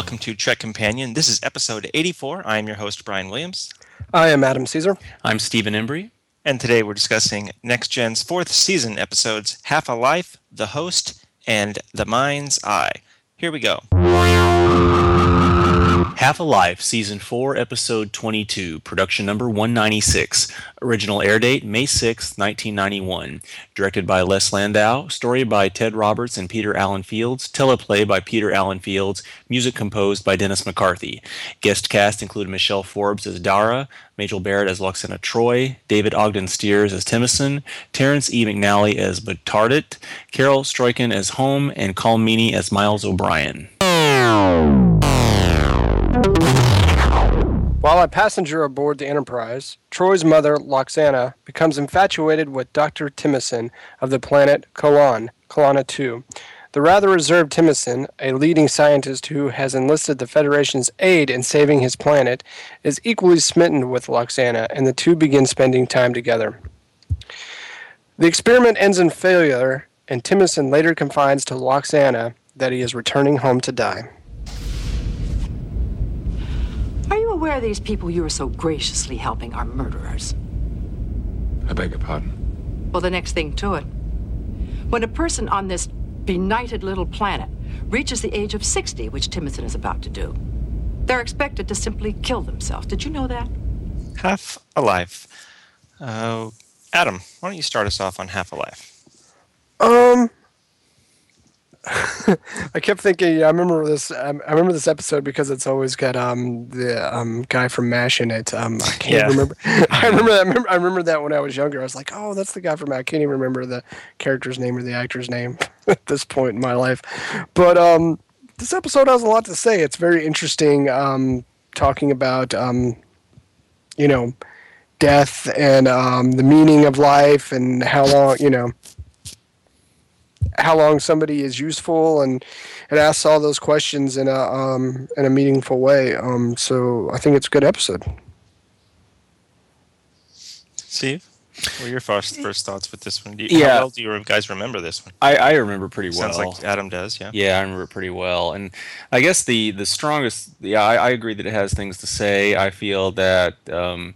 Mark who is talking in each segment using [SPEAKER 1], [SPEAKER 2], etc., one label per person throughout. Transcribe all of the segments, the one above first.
[SPEAKER 1] and welcome to Trek Companion. This is episode 84. I am your host, Brian Williams.
[SPEAKER 2] I am Adam Caesar.
[SPEAKER 3] I'm Stephen Embry.
[SPEAKER 1] And today we're discussing Next Gen's fourth season episodes Half a Life, The Host, and The Mind's Eye. Here we go.
[SPEAKER 3] Half a Life, Season 4, Episode 22, Production Number 196. Original air date May 6, 1991. Directed by Les Landau. Story by Ted Roberts and Peter Allen Fields. Teleplay by Peter Allen Fields. Music composed by Dennis McCarthy. Guest cast included Michelle Forbes as Dara, Majel Barrett as Lwaxana Troi, David Ogden Stiers as Timicin, Terrence E. McNally as B'Tardat, Carel Struycken as Homn, and Meaney as Miles O'Brien.
[SPEAKER 2] While a passenger aboard the Enterprise, Troi's mother, Lwaxana, becomes infatuated with Dr. Timicin of the planet Kaelon, Kalana 2. The rather reserved Timicin, a leading scientist who has enlisted the Federation's aid in saving his planet, is equally smitten with Lwaxana, and the two begin spending time together. The experiment ends in failure, and Timicin later confides to Lwaxana that he is returning home to die.
[SPEAKER 4] Are you aware these people you are so graciously helping are murderers?
[SPEAKER 5] I beg your pardon.
[SPEAKER 4] Well, the next thing to it. When a person on this benighted little planet reaches the age of 60, which Timicin is about to do, they're expected to simply kill themselves. Did you know that?
[SPEAKER 1] Half a Life. Uh, Adam, why don't you start us off on Half a Life?
[SPEAKER 2] Um, I kept thinking. I remember this. Um, I remember this episode because it's always got um the um guy from Mash in it. Um, I can't
[SPEAKER 1] Yeah.
[SPEAKER 2] remember. I remember that. I remember, I remember that when I was younger. I was like, oh, that's the guy from. I can't even remember the character's name or the actor's name at this point in my life. But um, this episode has a lot to say. It's very interesting. Um, talking about um, you know, death and um the meaning of life and how long you know how long somebody is useful and it asks all those questions in a um in a meaningful way um so i think it's a good episode
[SPEAKER 1] Steve, what are your first, first thoughts with this one? Do you,
[SPEAKER 3] Yeah.
[SPEAKER 1] How well do you guys remember this one?
[SPEAKER 3] I, I remember pretty well.
[SPEAKER 1] Sounds like Adam does, yeah.
[SPEAKER 3] Yeah, I remember it pretty well. And I guess the the strongest, yeah, I, I agree that it has things to say. I feel that um,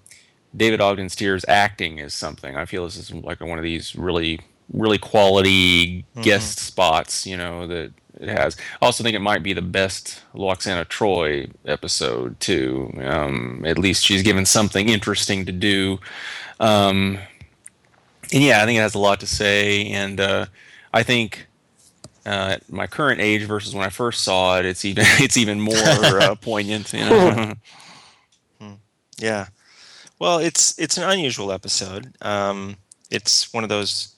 [SPEAKER 3] David Ogden Stiers' acting is something. I feel this is like one of these really, really quality guest spots, you know, that it has. I also think it might be the best Lwaxana Troi episode, too. Um, at least she's given something interesting to do. Um, and yeah, I think it has a lot to say. And uh, I think uh, at my current age versus when I first saw it, it's even it's even more uh, poignant. You know?
[SPEAKER 1] Yeah. Well, it's it's an unusual episode. Um, it's one of those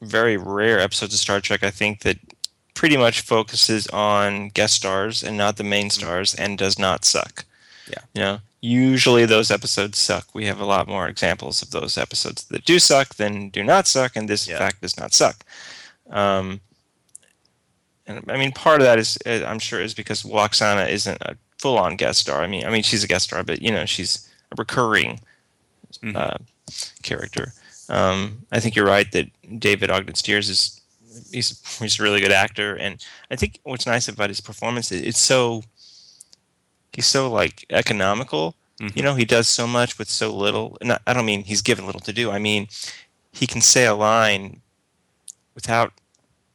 [SPEAKER 1] very rare episodes of Star Trek. I think that pretty much focuses on guest stars and not the main stars, and does not suck.
[SPEAKER 3] Yeah.
[SPEAKER 1] You know, usually those episodes suck. We have a lot more examples of those episodes that do suck than do not suck, and this in fact does not suck. Um, and I mean, part of that is, uh, I'm sure, is because Lwaxana isn't a full-on guest star. I mean, I mean, she's a guest star, but you know, she's a recurring
[SPEAKER 3] Mhm.
[SPEAKER 1] uh, character. Um, I think you're right that David Ogden Stiers is he's he's a really good actor, and I think what's nice about his performance is it's so he's so like economical. You know, he does so much with so little. And I- I don't mean he's given little to do. I mean he can say a line without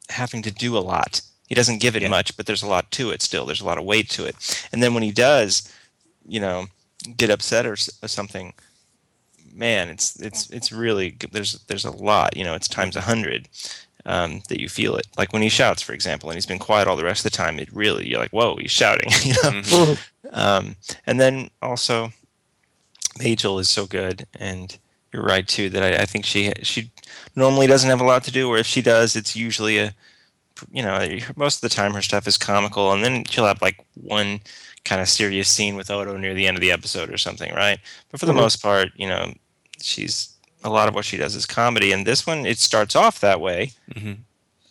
[SPEAKER 1] having to do a lot. He doesn't give it
[SPEAKER 3] Yeah.
[SPEAKER 1] much, but there's a lot to it still. There's a lot of weight to it. And then when he does, you know, get upset or, or something, man, it's it's it's really g- there's there's a lot. You know, it's times a hundred um, that you feel it. Like when he shouts, for example, and he's been quiet all the rest of the time. It really you're like, whoa, he's shouting. You know.
[SPEAKER 3] Mhm.
[SPEAKER 1] Um, and then also, Majel is so good, and you're right too that I, I think she she normally doesn't have a lot to do, or if she does, it's usually a you know most of the time her stuff is comical, and then she'll have like one kind of serious scene with Odo near the end of the episode or something, right? But for the
[SPEAKER 2] Mhm.
[SPEAKER 1] most part, you know, she's a lot of what she does is comedy, and this one it starts off that way,
[SPEAKER 3] Mhm.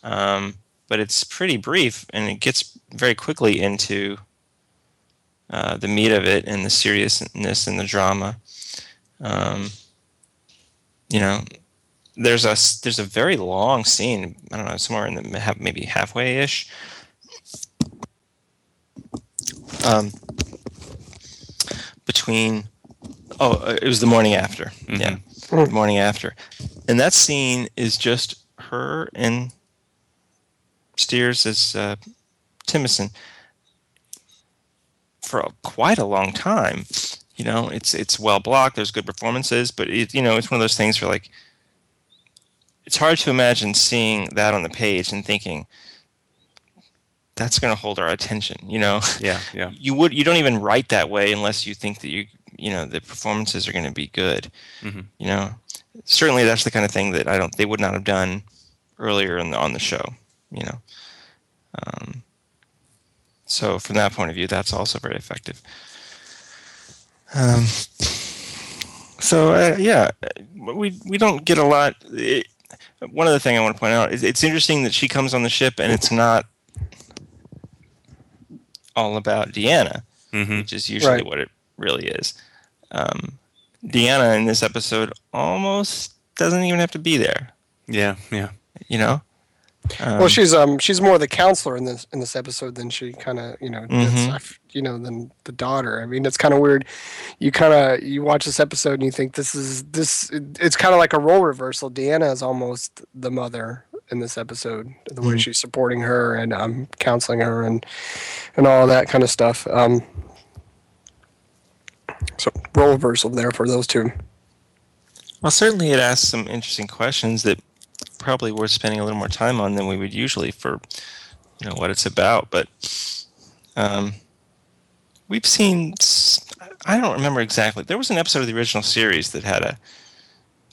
[SPEAKER 1] um, but it's pretty brief, and it gets very quickly into uh, the meat of it and the seriousness and the drama. Um, you know, there's a there's a very long scene. I don't know, somewhere in the maybe halfway ish, um, between. Oh, uh, it was the morning after. Yeah, the morning after, and that scene is just her and Stiers as uh, Timicin for a, quite a long time. You know, it's it's well blocked. There's good performances, but it you know it's one of those things where like it's hard to imagine seeing that on the page and thinking that's going to hold our attention. You know,
[SPEAKER 3] Yeah, yeah.
[SPEAKER 1] you would you don't even write that way unless you think that you you know the performances are going to be good.
[SPEAKER 3] Mhm.
[SPEAKER 1] You know, certainly that's the kind of thing that I don't they would not have done earlier in the, on the show. You know, um, so from that point of view, that's also very effective. Um, so uh, yeah, we we don't get a lot. It, one other thing I want to point out is it's interesting that she comes on the ship and it's not all about Deanna,
[SPEAKER 3] Mm-hmm.
[SPEAKER 1] which is usually
[SPEAKER 2] Right.
[SPEAKER 1] what it really is. Um, Deanna in this episode almost doesn't even have to be there.
[SPEAKER 3] Yeah, yeah.
[SPEAKER 1] You know. Um,
[SPEAKER 2] well, she's um she's more the counselor in this in this episode than she kind of you know
[SPEAKER 1] Mhm.
[SPEAKER 2] that's, you know than the daughter. I mean, it's kind of weird. You kind of you watch this episode and you think this is this. It's kind of like a role reversal. Deanna is almost the mother in this episode. The way
[SPEAKER 1] Mhm.
[SPEAKER 2] she's supporting her and um counseling her and and all that kind of stuff. Um. So role reversal there for those two.
[SPEAKER 1] Well, certainly it asks some interesting questions that probably worth spending a little more time on than we would usually for, you know, what it's about. But um, we've seen. I don't remember exactly. There was an episode of the original series that had a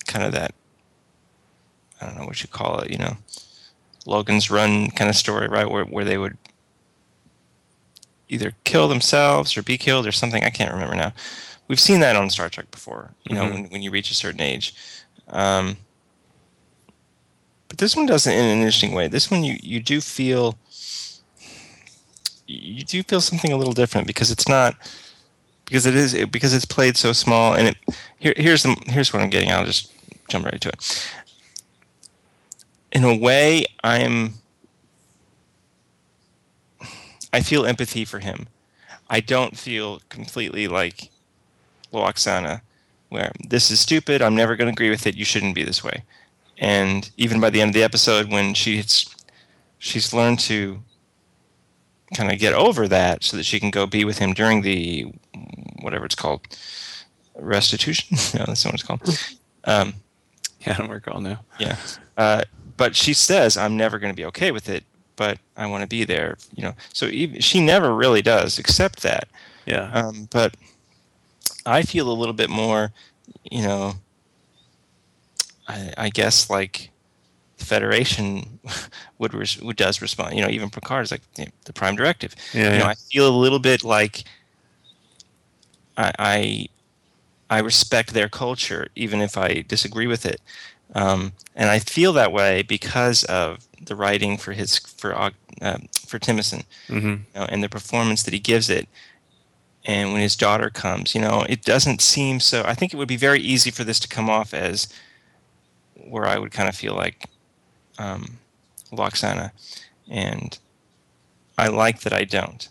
[SPEAKER 1] kind of that. I don't know what you call it. You know, Logan's Run kind of story, right? Where where they would either kill themselves or be killed or something. I can't remember now. We've seen that on Star Trek before. You know,
[SPEAKER 3] Mhm.
[SPEAKER 1] when when you reach a certain age. Um, but this one does it in an interesting way. This one you you do feel you do feel something a little different because it's not because it is because it's played so small and it here here's the, here's what I'm getting. I'll just jump right to it. In a way, I'm I feel empathy for him. I don't feel completely like Lwaxana, where this is stupid. I'm never going to agree with it. You shouldn't be this way. And even by the end of the episode, when she's she's learned to kind of get over that, so that she can go be with him during the whatever it's called restitution. no, that's not what it's called. Um,
[SPEAKER 3] Yeah, I don't recall now.
[SPEAKER 1] yeah. Uh, but she says, I'm never going to be okay with it, but I want to be there. You know, so even, she never really does accept that.
[SPEAKER 3] Yeah.
[SPEAKER 1] Um, but I feel a little bit more, you know, I, I guess like the Federation would, res- would does respond. You know, even Picard is like you know, the Prime Directive.
[SPEAKER 3] yeah,
[SPEAKER 1] You know. I feel a little bit like I, I I respect their culture, even if I disagree with it. Um, and I feel that way because of the writing for his for Og- uh, for Timicin,
[SPEAKER 3] mm-hmm.
[SPEAKER 1] you know, and the performance that he gives it. And when his daughter comes, you know, it doesn't seem so. I think it would be very easy for this to come off as where I would kind of feel like um, Lwaxana, and I like that I don't.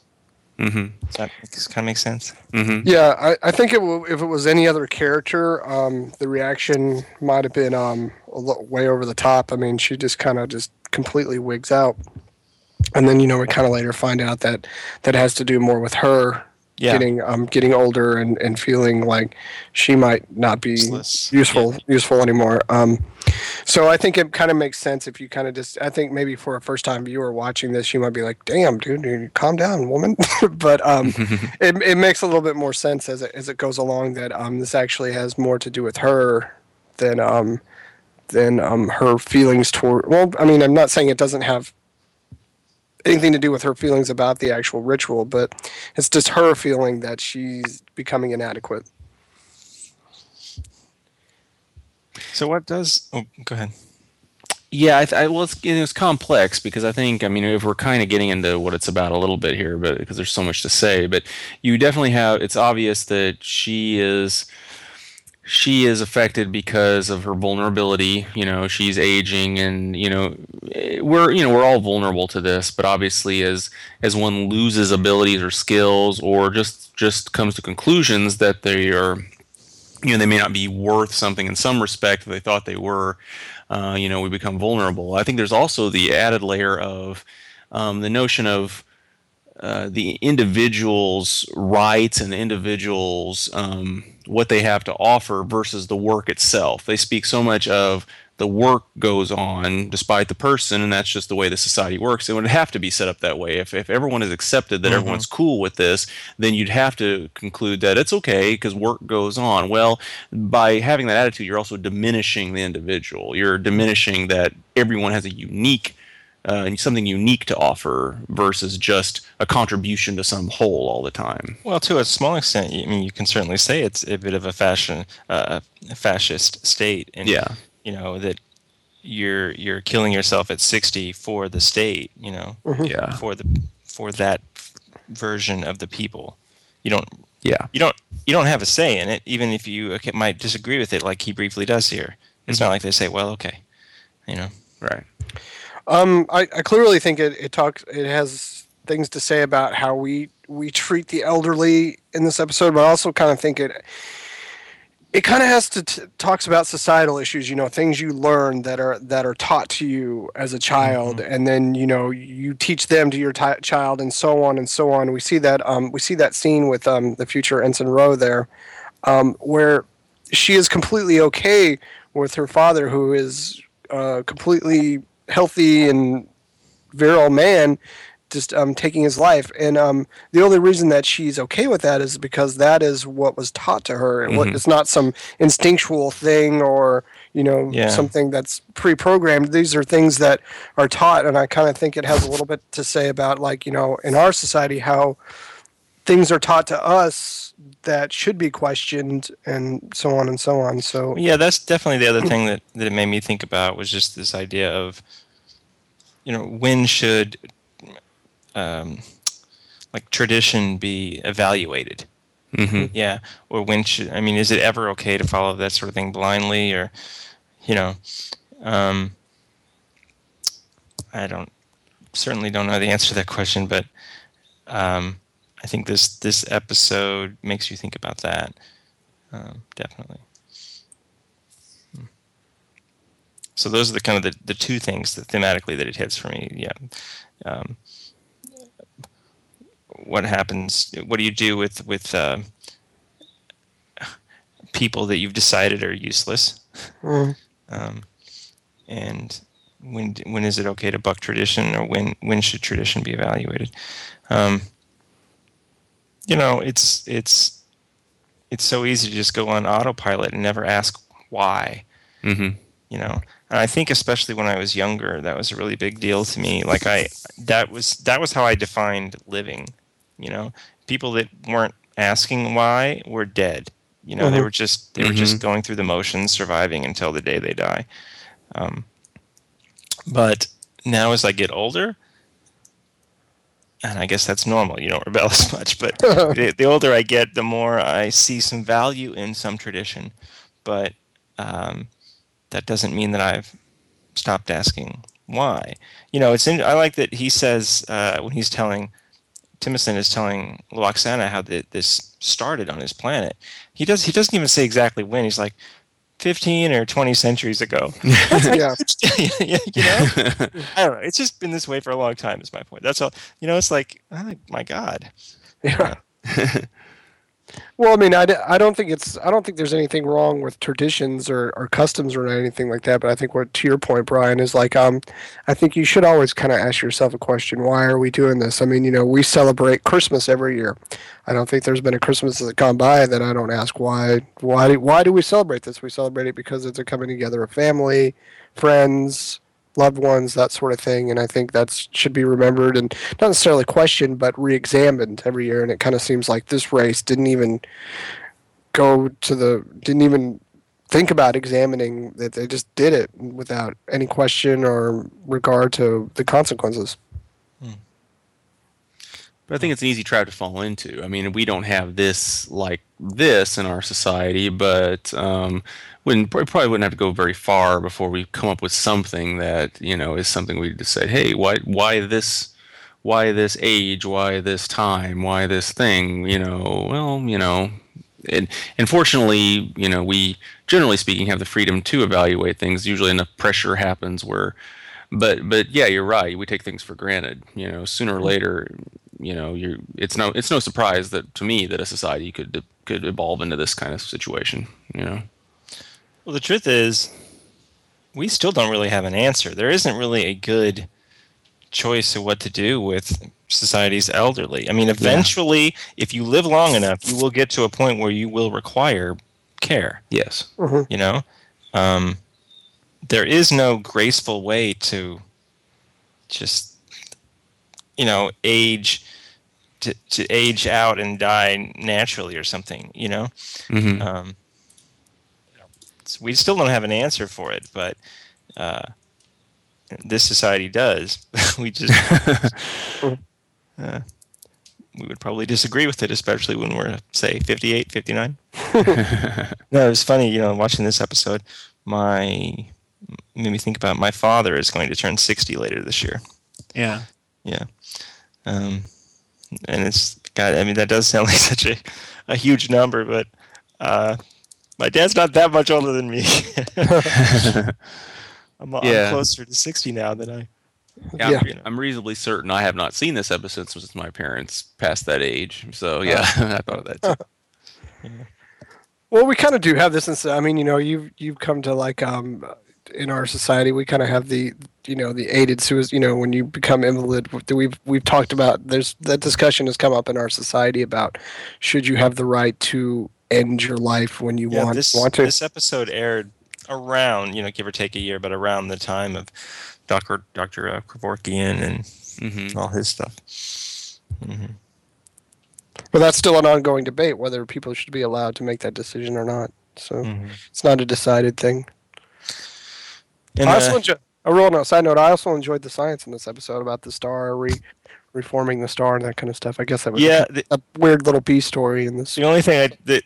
[SPEAKER 3] Mm-hmm.
[SPEAKER 1] Does that kind of make sense?
[SPEAKER 3] Mm-hmm.
[SPEAKER 2] Yeah, I, I think it w- if it was any other character, um, the reaction might have been um, a lo- way over the top. I mean, she just kind of just completely wigs out, and then you know we kind of later find out that that has to do more with her
[SPEAKER 1] Yeah.
[SPEAKER 2] getting um, getting older and, and feeling like she might not be
[SPEAKER 1] Useless.
[SPEAKER 2] useful useful anymore. Um, so I think it kind of makes sense if you kind of just. I think maybe for a first time viewer watching this, you might be like, "Damn, dude, dude calm down, woman." but um, it, it makes a little bit more sense as it, as it goes along that um, this actually has more to do with her than um, than um, her feelings toward. Well, I mean, I'm not saying it doesn't have anything to do with her feelings about the actual ritual, but it's just her feeling that she's becoming inadequate.
[SPEAKER 1] So what does? Oh, go ahead.
[SPEAKER 3] Yeah, I, th- I well, it's, it's complex because I think I mean if we're kind of getting into what it's about a little bit here, but because there's so much to say, but you definitely have it's obvious that she is she is affected because of her vulnerability. You know, she's aging, and you know, we're you know we're all vulnerable to this. But obviously, as as one loses abilities or skills, or just just comes to conclusions that they are, you know, they may not be worth something in some respect that they thought they were. Uh, you know, we become vulnerable. I think there's also the added layer of um, the notion of uh, the individual's rights and individual's um, what they have to offer versus the work itself. They speak so much of the work goes on despite the person, and that's just the way the society works. It would have to be set up that way. If, if everyone is accepted that mm-hmm. everyone's cool with this, then you'd have to conclude that it's okay because work goes on. Well, by having that attitude, you're also diminishing the individual. You're diminishing that everyone has a unique uh, something unique to offer versus just a contribution to some whole all the time.
[SPEAKER 1] Well, to a small extent, I mean, you can certainly say it's a bit of a fashion, uh, fascist state, and
[SPEAKER 3] yeah,
[SPEAKER 1] you know that you're you're killing yourself at 60 for the state, you know,
[SPEAKER 3] mm-hmm. yeah,
[SPEAKER 1] for the for that version of the people. You don't,
[SPEAKER 3] yeah,
[SPEAKER 1] you don't you don't have a say in it, even if you might disagree with it, like he briefly does here. It's mm-hmm. not like they say, well, okay, you know,
[SPEAKER 3] right.
[SPEAKER 2] Um, I, I clearly think it, it talks it has things to say about how we we treat the elderly in this episode, but I also kind of think it it kind of has to t- talks about societal issues you know things you learn that are that are taught to you as a child mm-hmm. and then you know you teach them to your t- child and so on and so on we see that um, we see that scene with um, the future ensign ro there um, where she is completely okay with her father who is uh, completely healthy and virile man just um, taking his life. And um, the only reason that she's okay with that is because that is what was taught to her. Mm-hmm. What, it's not some instinctual thing or you know yeah. something that's pre-programmed. These are things that are taught, and I kind of think it has a little bit to say about like you know in our society how things are taught to us that should be questioned and so on and so on. So
[SPEAKER 1] yeah, that's definitely the other thing that that it made me think about was just this idea of you know when should um, like tradition be evaluated
[SPEAKER 3] mm-hmm.
[SPEAKER 1] yeah or when should i mean is it ever okay to follow that sort of thing blindly or you know um, i don't certainly don't know the answer to that question but um, i think this this episode makes you think about that um, definitely So those are the kind of the, the two things that thematically that it hits for me. Yeah. Um, what happens? What do you do with with uh, people that you've decided are useless? Mm. Um, and when when is it okay to buck tradition, or when when should tradition be evaluated? Um, you know, it's it's it's so easy to just go on autopilot and never ask why.
[SPEAKER 3] Mm-hmm.
[SPEAKER 1] You know, and I think especially when I was younger, that was a really big deal to me. Like I, that was that was how I defined living. You know, people that weren't asking why were dead. You know, mm-hmm. they were just they were mm-hmm. just going through the motions, surviving until the day they die. Um, but now, as I get older, and I guess that's normal. You don't rebel as much, but the, the, older I get, the more I see some value in some tradition. But um, that doesn't mean that I've stopped asking why. You know, it's in, I like that he says uh, when he's telling Timicin is telling Lwaxana how the, this started on his planet. He does he doesn't even say exactly when. He's like 15 or 20 centuries ago. yeah. you know? I don't know. It's just been this way for a long time is my point. That's all. You know, it's like, oh, my god.
[SPEAKER 2] Yeah. Well, I mean, I, I don't think it's I don't think there's anything wrong with traditions or, or customs or anything like that. But I think what to your point, Brian, is like um, I think you should always kind of ask yourself a question: Why are we doing this? I mean, you know, we celebrate Christmas every year. I don't think there's been a Christmas that's gone by that I don't ask why why why do we celebrate this? We celebrate it because it's a coming together of family, friends, loved ones, that sort of thing. And I think that should be remembered and not necessarily questioned, but re-examined every year. And it kind of seems like this race didn't even go to the didn't even think about examining that they just did it without any question or regard to the consequences. Hmm.
[SPEAKER 3] But I think it's an easy trap to fall into. I mean, we don't have this like this in our society, but um, wouldn't probably wouldn't have to go very far before we come up with something that you know is something we just say, hey, why why this why this age, why this time, why this thing? You know, well, you know, and, and fortunately, you know, we generally speaking have the freedom to evaluate things. Usually, enough pressure happens where, but but yeah, you're right. We take things for granted. You know, sooner or mm-hmm. later, you know, you it's no it's no surprise that to me that a society could could evolve into this kind of situation. You know.
[SPEAKER 1] Well, the truth is, we still don't really have an answer. There isn't really a good choice of what to do with society's elderly. I mean, eventually, yeah. if you live long enough, you will get to a point where you will require care.
[SPEAKER 3] Yes.
[SPEAKER 2] Mm-hmm.
[SPEAKER 1] You know, um, there is no graceful way to just, you know, age to, to age out and die naturally or something. You know.
[SPEAKER 3] Mm-hmm.
[SPEAKER 1] Um, we still don't have an answer for it, but uh, this society does. we just uh, we would probably disagree with it, especially when we're say 58, 59. no, it was funny, you know, watching this episode. My made me think about my father is going to turn 60 later this year.
[SPEAKER 3] Yeah.
[SPEAKER 1] Yeah. Um, and it's God. I mean, that does sound like such a, a huge number, but uh, my dad's not that much older than me. I'm,
[SPEAKER 3] Yeah.
[SPEAKER 1] I'm closer to 60 now than I.
[SPEAKER 3] Yeah,
[SPEAKER 2] Yeah.
[SPEAKER 3] I'm, I'm reasonably certain I have not seen this episode since my parents passed that age. So yeah, I thought of that too.
[SPEAKER 2] Well, we kind of do have this. In, I mean, you know, you've you've come to like um, in our society, we kind of have the you know the aided suicide. You know, when you become invalid, we've we've talked about. There's that discussion has come up in our society about should you have the right to end your life when you
[SPEAKER 1] Yeah,
[SPEAKER 2] want
[SPEAKER 1] this
[SPEAKER 2] want to.
[SPEAKER 1] this episode aired around, you know, give or take a year, but around the time of Doctor Doctor uh, Kevorkian and
[SPEAKER 3] hmm
[SPEAKER 1] all his stuff. hmm
[SPEAKER 2] But that's still an ongoing debate whether people should be allowed to make that decision or not. So
[SPEAKER 1] Mhm.
[SPEAKER 2] it's not a decided thing.
[SPEAKER 1] And,
[SPEAKER 2] I also
[SPEAKER 1] uh,
[SPEAKER 2] enjoy, a real note, side note. I also enjoyed the science in this episode about the star re, reforming the star and that kind of stuff. I guess that was a-
[SPEAKER 1] yeah, the,
[SPEAKER 2] a, weird little B story in this.
[SPEAKER 1] the only thing I that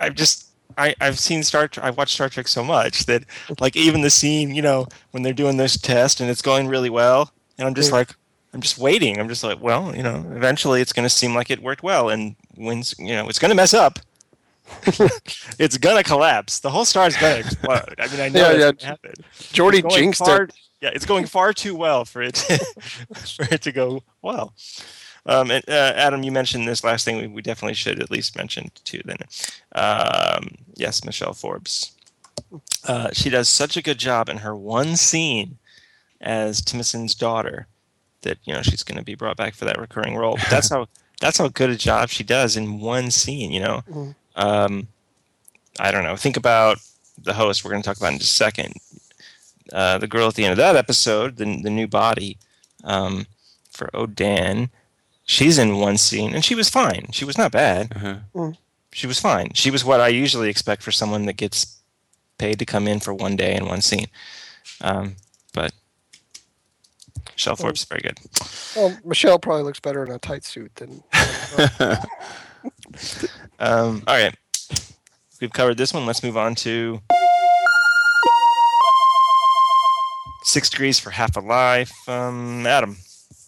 [SPEAKER 1] I've just I I've seen Star Trek. I've watched Star Trek so much that like even the scene, you know, when they're doing this test and it's going really well, and I'm just
[SPEAKER 2] Yeah.
[SPEAKER 1] like. I'm just waiting. I'm just like, well, you know, eventually it's going to seem like it worked well, and when you know, it's going to mess up. it's gonna collapse. The whole star is gonna explode. I mean, I know
[SPEAKER 2] Yeah,
[SPEAKER 1] it's
[SPEAKER 2] yeah.
[SPEAKER 1] happen. Geordi
[SPEAKER 2] jinxed
[SPEAKER 1] far,
[SPEAKER 2] it.
[SPEAKER 1] Yeah, it's going far too well for it to, for it to go well. Um, and, uh, Adam, you mentioned this last thing. We, we definitely should at least mention too. Then, um, yes, Michelle Forbes. Uh, she does such a good job in her one scene as Timicin's daughter that you know she's going to be brought back for that recurring role. But that's how that's how good a job she does in one scene. You know,
[SPEAKER 2] Mhm.
[SPEAKER 1] um, I don't know. Think about the host. We're going to talk about in just a second. Uh, the girl at the end of that episode, the the new body um, for Odan. She's in one scene and she was fine. She was not bad.
[SPEAKER 3] Uh-huh.
[SPEAKER 1] She was fine. She was what I usually expect for someone that gets paid to come in for one day and one scene. Um, but Michelle Forbes is very good.
[SPEAKER 2] Well, Michelle probably looks better in a tight suit than.
[SPEAKER 1] Um, all right, we've covered this one. Let's move on to Six Degrees for Half a Life. Um, Adam.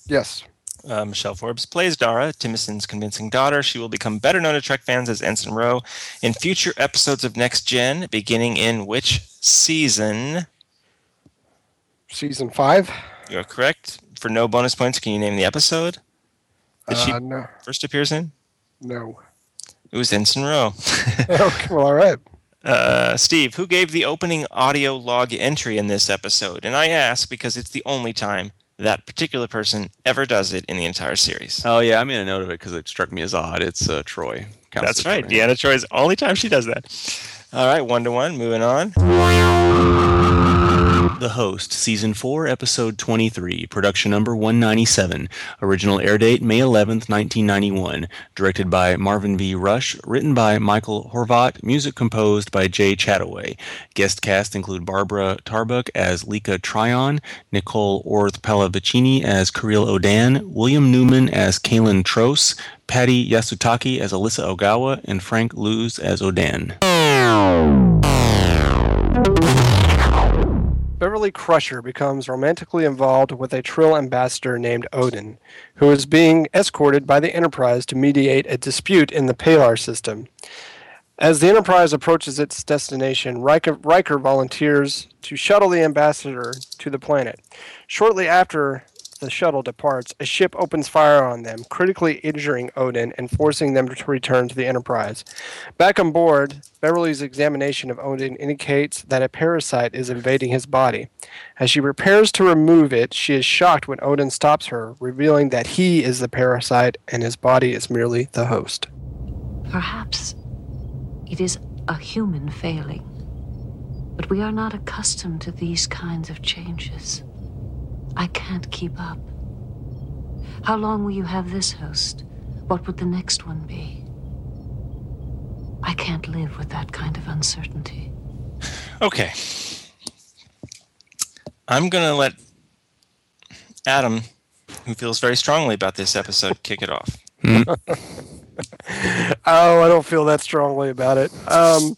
[SPEAKER 2] yes.
[SPEAKER 1] Uh, Michelle Forbes plays Dara, Timicin's convincing daughter. She will become better known to Trek fans as Ensign Ro in future episodes of Next Gen, beginning in which season?
[SPEAKER 2] Season five.
[SPEAKER 1] You're correct. For no bonus points, can you name the episode that she
[SPEAKER 2] Uh, no.
[SPEAKER 1] first appears in?
[SPEAKER 2] No.
[SPEAKER 1] It was Ensign Ro.
[SPEAKER 2] okay, well, all right.
[SPEAKER 1] uh, Steve, who gave the opening audio log entry in this episode? And I ask because it's the only time that particular person ever does it in the entire series.
[SPEAKER 3] Oh yeah, I made a note of it because it struck me as odd. It's uh, Troi.
[SPEAKER 1] That's right.
[SPEAKER 3] Troi.
[SPEAKER 1] Deanna Troi's only time she does that. All right, one to one. Moving on.
[SPEAKER 3] The Host, Season 4, Episode 23, Production Number 197. Original air date May 11th, 1991. Directed by Marvin V. Rush. Written by Michael Horvat. Music composed by Jay Chattaway. Guest cast include Barbara Tarbuck as Leka Trion, Nicole Orth Pallavicini as Kareel Odan, William Newman as Kalin Trose, Patti Yasutake as Alyssa Ogawa, and Franc Luz as Odan.
[SPEAKER 2] Beverly Crusher becomes romantically involved with a Trill ambassador named Odan, who is being escorted by the Enterprise to mediate a dispute in the Palar system. As the Enterprise approaches its destination, Riker, Riker volunteers to shuttle the ambassador to the planet. Shortly after the shuttle departs, a ship opens fire on them, critically injuring Odan and forcing them to return to the Enterprise. Back on board, Beverly's examination of Odan indicates that a parasite is invading his body. As she prepares to remove it, she is shocked when Odan stops her, revealing that he is the parasite and his body is merely the host.
[SPEAKER 6] Perhaps it is a human failing, but we are not accustomed to these kinds of changes. I can't keep up. How long will you have this host? What would the next one be? I can't live with that kind of uncertainty.
[SPEAKER 1] Okay. I'm going to let Adam, who feels very strongly about this episode, kick it off.
[SPEAKER 2] Oh, I don't feel that strongly about it. Um,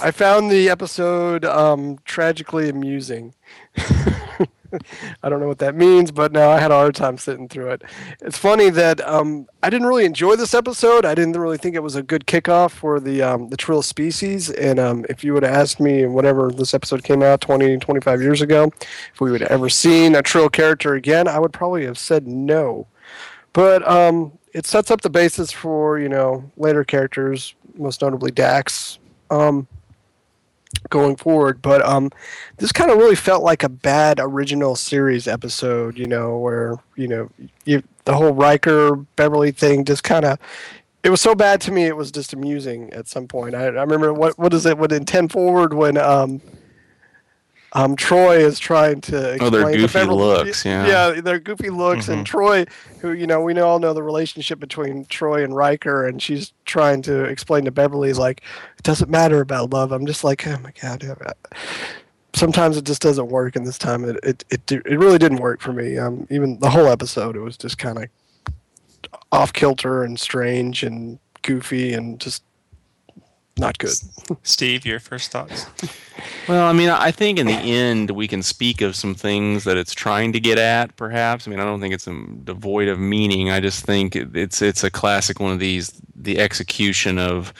[SPEAKER 2] I found the episode um, tragically amusing. I don't know what that means, but no, I had a hard time sitting through it. It's funny that um, I didn't really enjoy this episode. I didn't really think it was a good kickoff for the um, the Trill species. And um, if you would have asked me, whenever this episode came out 20, 25 years ago, if we would have ever seen a Trill character again, I would probably have said no. But um, it sets up the basis for you know later characters, most notably Dax. Um, going forward. But um, this kind of really felt like a bad original series episode, you know, where you know you, the whole Riker Beverly thing just kind of. It was so bad to me. It was just amusing at some point. I, I remember what what is it? When in ten forward when um, um, Troi is trying to
[SPEAKER 3] Oh, their
[SPEAKER 2] explain to
[SPEAKER 3] goofy
[SPEAKER 2] Beverly-
[SPEAKER 3] looks, yeah.
[SPEAKER 2] yeah, their goofy looks, and Troi, who you know, we all know the relationship between Troi and Riker, and she's trying to explain to Beverly like it doesn't matter about love. I'm just like, oh my god. Sometimes it just doesn't work, and this time it it it, it really didn't work for me. Um, even the whole episode, it was just kind of off kilter and strange and goofy and just not good.
[SPEAKER 1] Steve, your first thoughts?
[SPEAKER 3] Well, I mean, I think in the end we can speak of some things that it's trying to get at. Perhaps. I mean, I don't think it's um, devoid of meaning. I just think it's it's a classic one of these. The execution of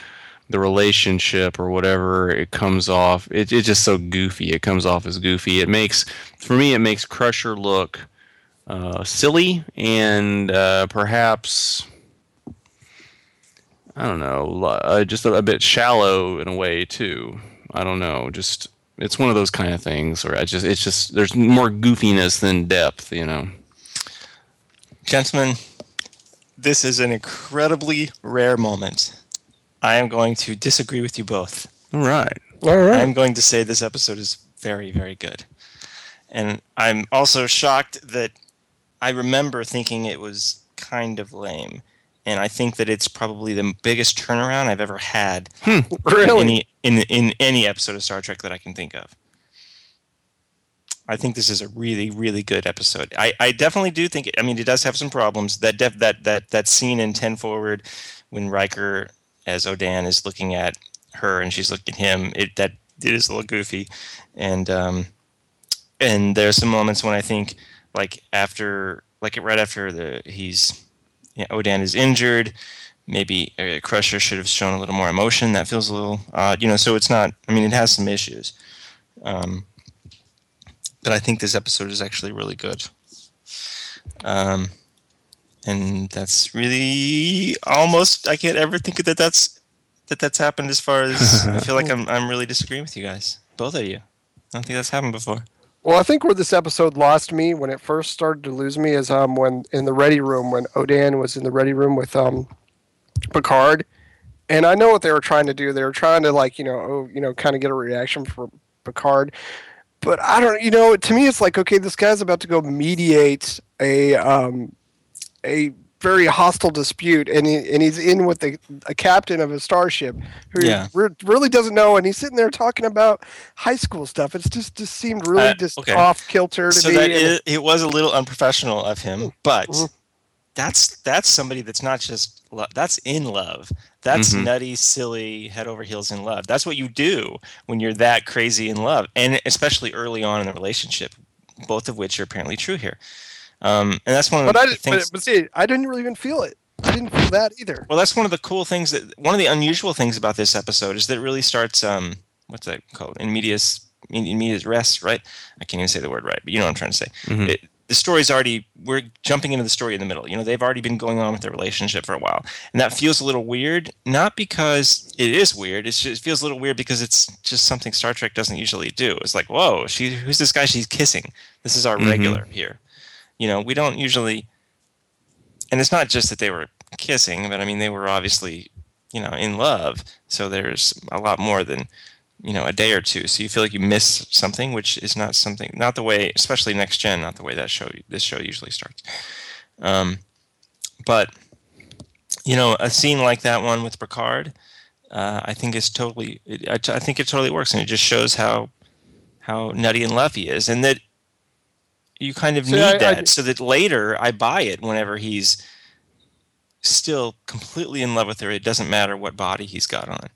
[SPEAKER 3] the relationship or whatever it comes off. It, it's just so goofy. It comes off as goofy. It makes for me it makes Crusher look uh, silly and uh, perhaps. I don't know, li- uh, just a, a bit shallow in a way too. I don't know, just it's one of those kind of things where I just it's just there's more goofiness than depth, you know.
[SPEAKER 1] Gentlemen, this is an incredibly rare moment. I am going to disagree with you both.
[SPEAKER 3] All right.
[SPEAKER 2] All right.
[SPEAKER 1] I'm going to say this episode is very, very good. And I'm also shocked that I remember thinking it was kind of lame. And I think that it's probably the biggest turnaround I've ever had in
[SPEAKER 2] really?
[SPEAKER 1] any in in any episode of Star Trek that I can think of. I think this is a really, really good episode. I, I definitely do think it. I mean, it does have some problems. That def, that that that scene in Ten Forward, when Riker as Odan is looking at her and she's looking at him, it that it is a little goofy, and um, and there's some moments when I think like after like right after the he's you know, Odan is injured, maybe uh, Crusher should have shown a little more emotion. That feels a little odd, you know. So it's not. I mean, it has some issues, um, but I think this episode is actually really good. Um, and that's really almost. I can't ever think that that's that that's happened. As far as I feel like I'm I'm really disagreeing with you guys, both of you. I don't think that's happened before.
[SPEAKER 2] Well, I think where this episode lost me when it first started to lose me is um when in the ready room when Odan was in the ready room with um Picard, and I know what they were trying to do. They were trying to like you know oh, you know kind of get a reaction from Picard, but I don't. You know, to me, it's like okay, this guy's about to go mediate a um, a very hostile dispute, and he, and he's in with the a captain of a starship who
[SPEAKER 1] Yeah.
[SPEAKER 2] re- really doesn't know, and he's sitting there talking about high school stuff. It's just just seemed really
[SPEAKER 1] Uh,
[SPEAKER 2] just
[SPEAKER 1] okay.
[SPEAKER 2] off kilter to
[SPEAKER 1] so
[SPEAKER 2] me.
[SPEAKER 1] that it was a little unprofessional of him, but
[SPEAKER 2] Mhm.
[SPEAKER 1] that's that's somebody that's not just lo- that's in love. That's
[SPEAKER 3] Mhm.
[SPEAKER 1] nutty, silly, head over heels in love. That's what you do when you're that crazy in love, and especially early on in the relationship, both of which are apparently true here. Um, and that's one of
[SPEAKER 2] but
[SPEAKER 1] the
[SPEAKER 2] I didn't,
[SPEAKER 1] things.
[SPEAKER 2] but, but see, I didn't really even feel it. I didn't feel that either.
[SPEAKER 1] Well, that's one of the cool things that one of the unusual things about this episode is that it really starts um what's that called in medias in, in medias res, right? I can't even say the word right, but you know what I'm trying to say.
[SPEAKER 3] Mhm.
[SPEAKER 1] It, the story's already we're jumping into the story in the middle. You know, they've already been going on with their relationship for a while, and that feels a little weird. Not because it is weird. It's just, it feels a little weird because it's just something Star Trek doesn't usually do. It's like, whoa, she who's this guy she's kissing? This is our
[SPEAKER 3] Mhm.
[SPEAKER 1] regular here. You know, we don't usually and it's not just that they were kissing, but I mean they were obviously, you know, in love. So there's a lot more than, you know, a day or two. So you feel like you miss something, which is not something, not the way, especially next gen, not the way that show this show usually starts. Um, but you know, a scene like that one with Picard, uh, I think is totally. It, I, think it totally works, and it just shows how how nutty and love he is, and that you kind of need
[SPEAKER 2] I- I
[SPEAKER 1] that
[SPEAKER 2] d-
[SPEAKER 1] so that later I buy it whenever he's still completely in love with her. It doesn't matter what body he's got on,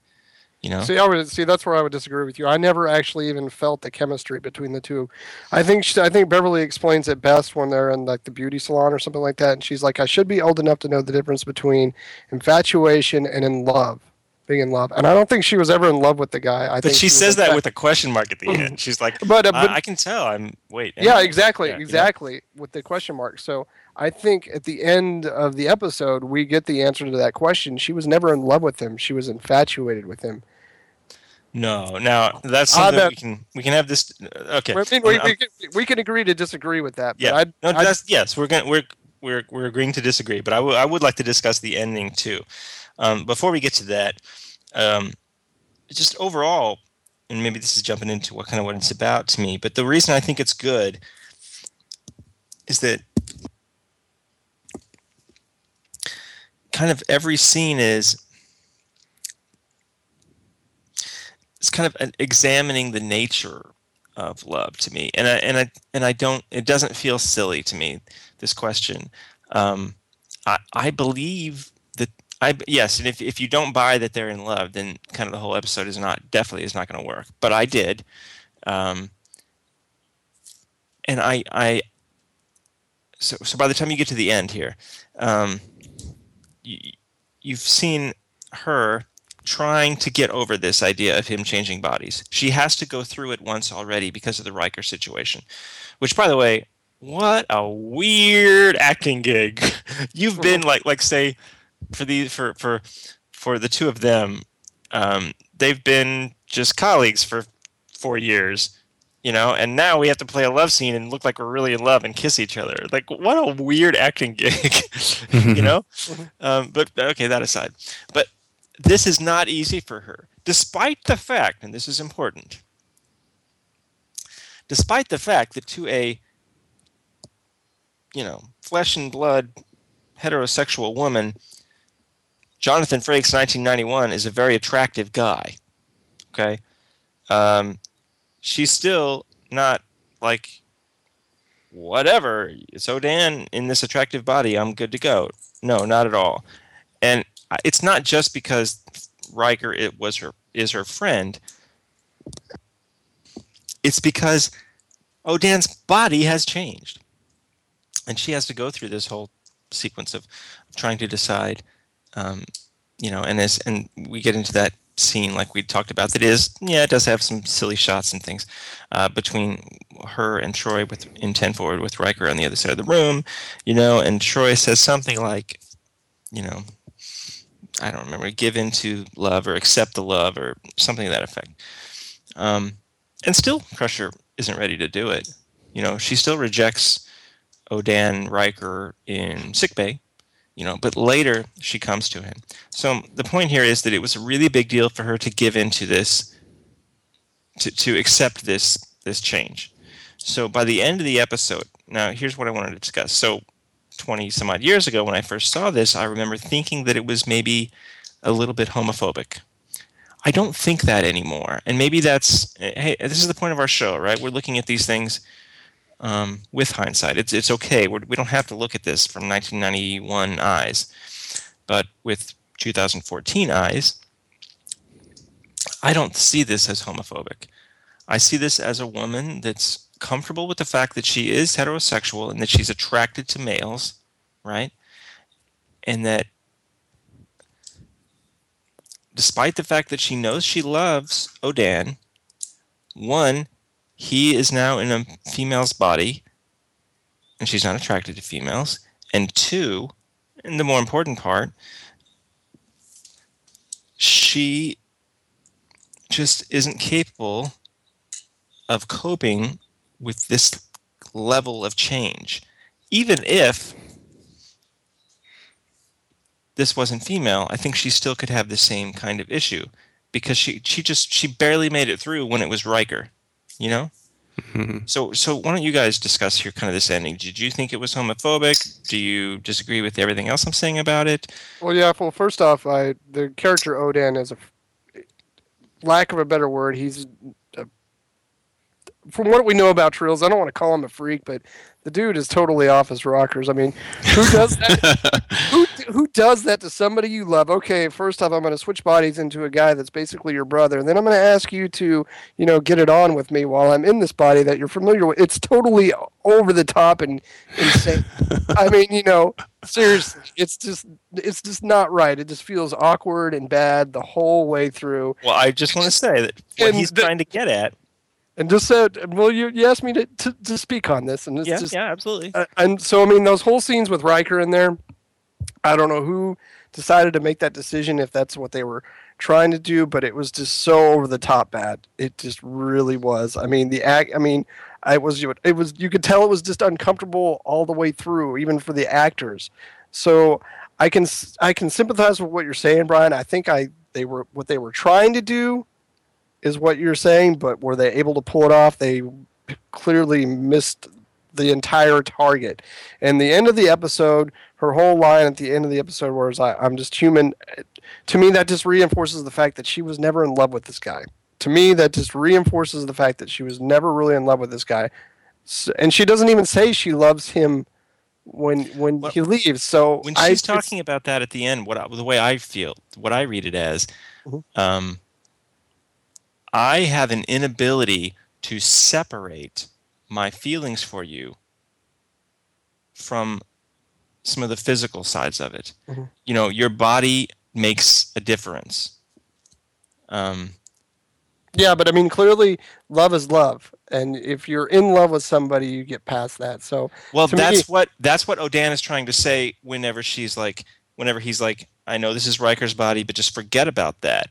[SPEAKER 1] you know.
[SPEAKER 2] See, I would see that's where I would disagree with you. I never actually even felt the chemistry between the two. I think she, I think Beverly explains it best when they're in like the beauty salon or something like that, and she's like, "I should be old enough to know the difference between infatuation and in love, being in love." And I don't think she was ever in love with the guy. I
[SPEAKER 1] but she
[SPEAKER 2] was
[SPEAKER 1] says that with a question mark at the end. She's like,
[SPEAKER 2] But, uh,
[SPEAKER 1] I-
[SPEAKER 2] but-
[SPEAKER 1] I, can tell. I'm wait.
[SPEAKER 2] yeah, exactly,
[SPEAKER 1] yeah, you know?
[SPEAKER 2] exactly, with the question mark. So I think at the end of the episode, we get the answer to that question. She was never in love with him; she was infatuated with him.
[SPEAKER 1] No, now that's
[SPEAKER 2] I
[SPEAKER 1] something
[SPEAKER 2] bet-
[SPEAKER 1] we can we can have this. Okay,
[SPEAKER 2] I mean, we, we, can, we can agree to disagree with that. But
[SPEAKER 1] yeah,
[SPEAKER 2] I'd,
[SPEAKER 1] no, that's, yes, we're going we're we're we're agreeing to disagree, but I would I would like to discuss the ending too. Um, before we get to that, um, just overall, and maybe this is jumping into what kind of what it's about to me, but the reason I think it's good is that kind of every scene is it's kind of examining the nature of love to me. And I, and I and I don't it doesn't feel silly to me this question. Um, I, I believe I yes and if, if you don't buy that they're in love then kind of the whole episode is not definitely is not going to work but I did um, and I I so so by the time you get to the end here um, you, you've seen her trying to get over this idea of him changing bodies. She has to go through it once already because of the Riker situation. Which, by the way, what a weird acting gig. You've been like, like say, for the for for for the two of them, um, they've been just colleagues for four years. You know, and now we have to play a love scene and look like we're really in love and kiss each other. Like, what a weird acting gig, you know? Um, but okay, that aside. But this is not easy for her, despite the fact, and this is important, despite the fact that to a, you know, flesh and blood heterosexual woman, Jonathan Frakes, 1991, is a very attractive guy. Okay. Um, she's still not like, whatever, So, Dan, in this attractive body, I'm good to go. No, not at all. And it's not just because Riker it was her is her friend. It's because Odan's body has changed, and she has to go through this whole sequence of trying to decide, um, you know, and as and we get into that scene like we talked about that is yeah it does have some silly shots and things uh, between her and Troi with in ten forward with Riker on the other side of the room, you know, and Troi says something like, you know, I don't remember, give in to love or accept the love or something to that effect. Um, and still, Crusher isn't ready to do it. You know, she still rejects Odan Riker in sickbay, you know, but later she comes to him. So the point here is that it was a really big deal for her to give in to this, to, to accept this this change. So by the end of the episode, now here's what I wanted to discuss. So 20 some odd years ago when I first saw this, I remember thinking that it was maybe a little bit homophobic. I don't think that anymore. And maybe that's hey, this is the point of our show, right? We're looking at these things um, with hindsight. It's it's okay. We're, we do not have to look at this from 1991 eyes, but with 2014 eyes, I don't see this as homophobic. I see this as a woman that's comfortable with the fact that she is heterosexual and that she's attracted to males, right? And that despite the fact that she knows she loves Odan, one, he is now in a female's body and she's not attracted to females. And two, and the more important part, she just isn't capable of coping with this level of change. Even if this wasn't female, I think she still could have the same kind of issue because she she just she barely made it through when it was Riker, you know. Mm-hmm. So so why don't you guys discuss here kind of this ending? Did you think it was homophobic? Do you disagree with everything else I'm saying about it?
[SPEAKER 2] Well, yeah. Well, first off, I the character Odan is a lack of a better word. He's a, from what we know about Trills, I don't want to call him a freak, but the dude is totally off his rockers. I mean, who does that? who who does that to somebody you love? Okay, first off, I'm going to switch bodies into a guy that's basically your brother, and then I'm going to ask you to, you know, get it on with me while I'm in this body that you're familiar with. It's totally over the top and insane. I mean, you know, seriously, it's just it's just not right. It just feels awkward and bad the whole way through.
[SPEAKER 1] Well, I just want to say that what and he's the, trying to get at
[SPEAKER 2] and just said, "Well, you, you asked me to, to, to speak on this," and it's
[SPEAKER 1] yeah,
[SPEAKER 2] just
[SPEAKER 1] yeah, absolutely.
[SPEAKER 2] Uh, and so, I mean, those whole scenes with Riker in there, I don't know who decided to make that decision if that's what they were trying to do, but it was just so over the top bad. It just really was. I mean, the act. I mean, I was it was you could tell it was just uncomfortable all the way through, even for the actors. So I can I can sympathize with what you're saying, Brian. I think I they were what they were trying to do is what you're saying, but were they able to pull it off? They clearly missed the entire target. And the end of the episode, her whole line at the end of the episode was, I, I'm just human. To me, that just reinforces the fact that she was never in love with this guy. To me, that just reinforces the fact that she was never really in love with this guy. So, and she doesn't even say she loves him when when well, he leaves. So
[SPEAKER 1] when she's I, talking about that at the end, what I, the way I feel, what I read it as, mm-hmm. um, I have an inability to separate my feelings for you from some of the physical sides of it. Mm-hmm. You know, your body makes a difference. Um,
[SPEAKER 2] yeah, but I mean, clearly, love is love, and if you're in love with somebody, you get past that. So,
[SPEAKER 1] well, that's me, what that's what Odan is trying to say. Whenever she's like, whenever he's like, I know this is Riker's body, but just forget about that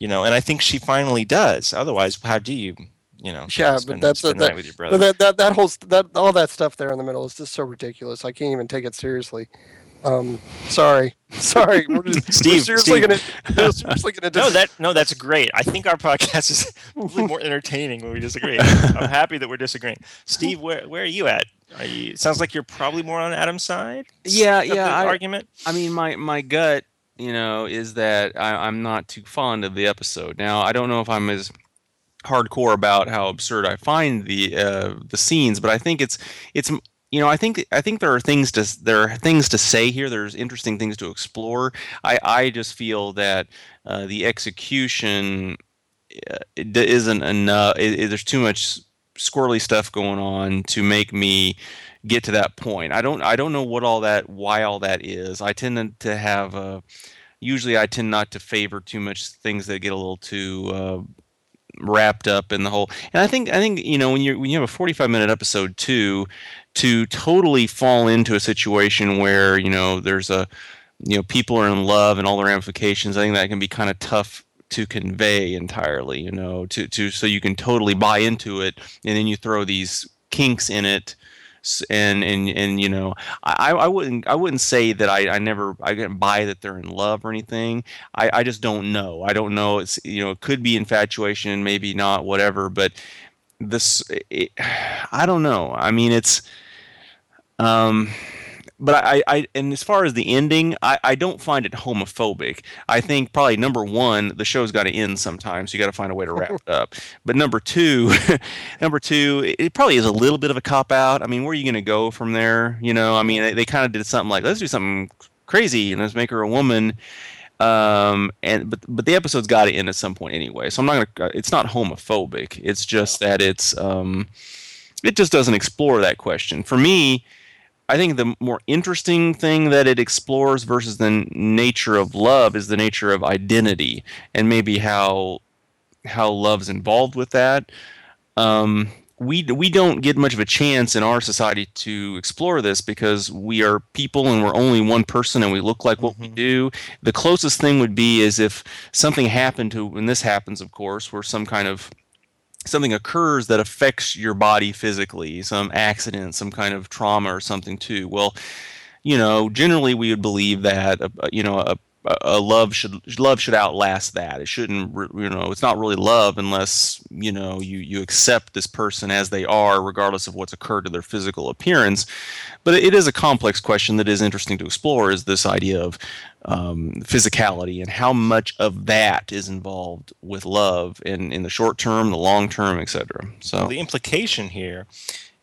[SPEAKER 1] you know, and I think she finally does. Otherwise, how do you, you know?
[SPEAKER 2] Yeah, spend, but that's that, that, that, that that whole that all that stuff there in the middle is just so ridiculous. I can't even take it seriously. Um, sorry, sorry. We're just,
[SPEAKER 1] Steve, we're
[SPEAKER 2] seriously
[SPEAKER 1] Steve.
[SPEAKER 2] gonna, we're seriously gonna.
[SPEAKER 1] Dis- no, that no, that's great. I think our podcast is more entertaining when we disagree. I'm happy that we're disagreeing. Steve, where where are you at? Are you? Sounds like you're probably more on Adam's side.
[SPEAKER 3] Yeah, yeah. I,
[SPEAKER 1] argument.
[SPEAKER 3] I mean, my my gut you know, is that I, am not too fond of the episode. Now, I don't know if I'm as hardcore about how absurd I find the uh, the scenes, but I think it's it's you know I think I think there are things to there are things to say here. There's interesting things to explore. I I just feel that uh, the execution uh, isn't enough. It, it, there's too much squirrely stuff going on to make me get to that point. I don't I don't know what all that why all that is. I tend to have uh, usually I tend not to favor too much things that get a little too uh, wrapped up in the whole. And I think I think you know when you when you have a 45 minute episode too to totally fall into a situation where you know there's a you know people are in love and all the ramifications. I think that can be kind of tough to convey entirely. You know to to so you can totally buy into it and then you throw these kinks in it and and and you know I, I wouldn't I wouldn't say that I, I never I didn't buy that they're in love or anything. I, I just don't know. I don't know. It's you know it could be infatuation maybe not whatever but this it, i don't know. I mean it's um but I, I and as far as the ending I, I don't find it homophobic. I think probably number one the show's got to end sometime so you got to find a way to wrap it up. But number two number two it probably is a little bit of a cop out. I mean where are you going to go from there? You know i mean they, they kind of did something like let's do something crazy and let's make her a woman. Um and but but the episode's got to end at some point anyway. So i'm not gonna it's not homophobic. It's just that it's um it just doesn't explore that question. For me i think the more interesting thing that it explores versus the nature of love is the nature of identity and maybe how how love's involved with that um we we don't get much of a chance in our society to explore this because we are people and we're only one person and we look like what we do. The closest thing would be is if something happened to when this happens, of course, where some kind of something occurs that affects your body physically, some accident, some kind of trauma or something too. Well, you know, generally we would believe that uh, you know a a love should love should outlast that. It shouldn't, you know, it's not really love unless you know you you accept this person as they are, regardless of what's occurred to their physical appearance. But it is a complex question that is interesting to explore. Is this idea of um, physicality and how much of that is involved with love in in the short term, the long term, etc. So
[SPEAKER 1] well, the implication here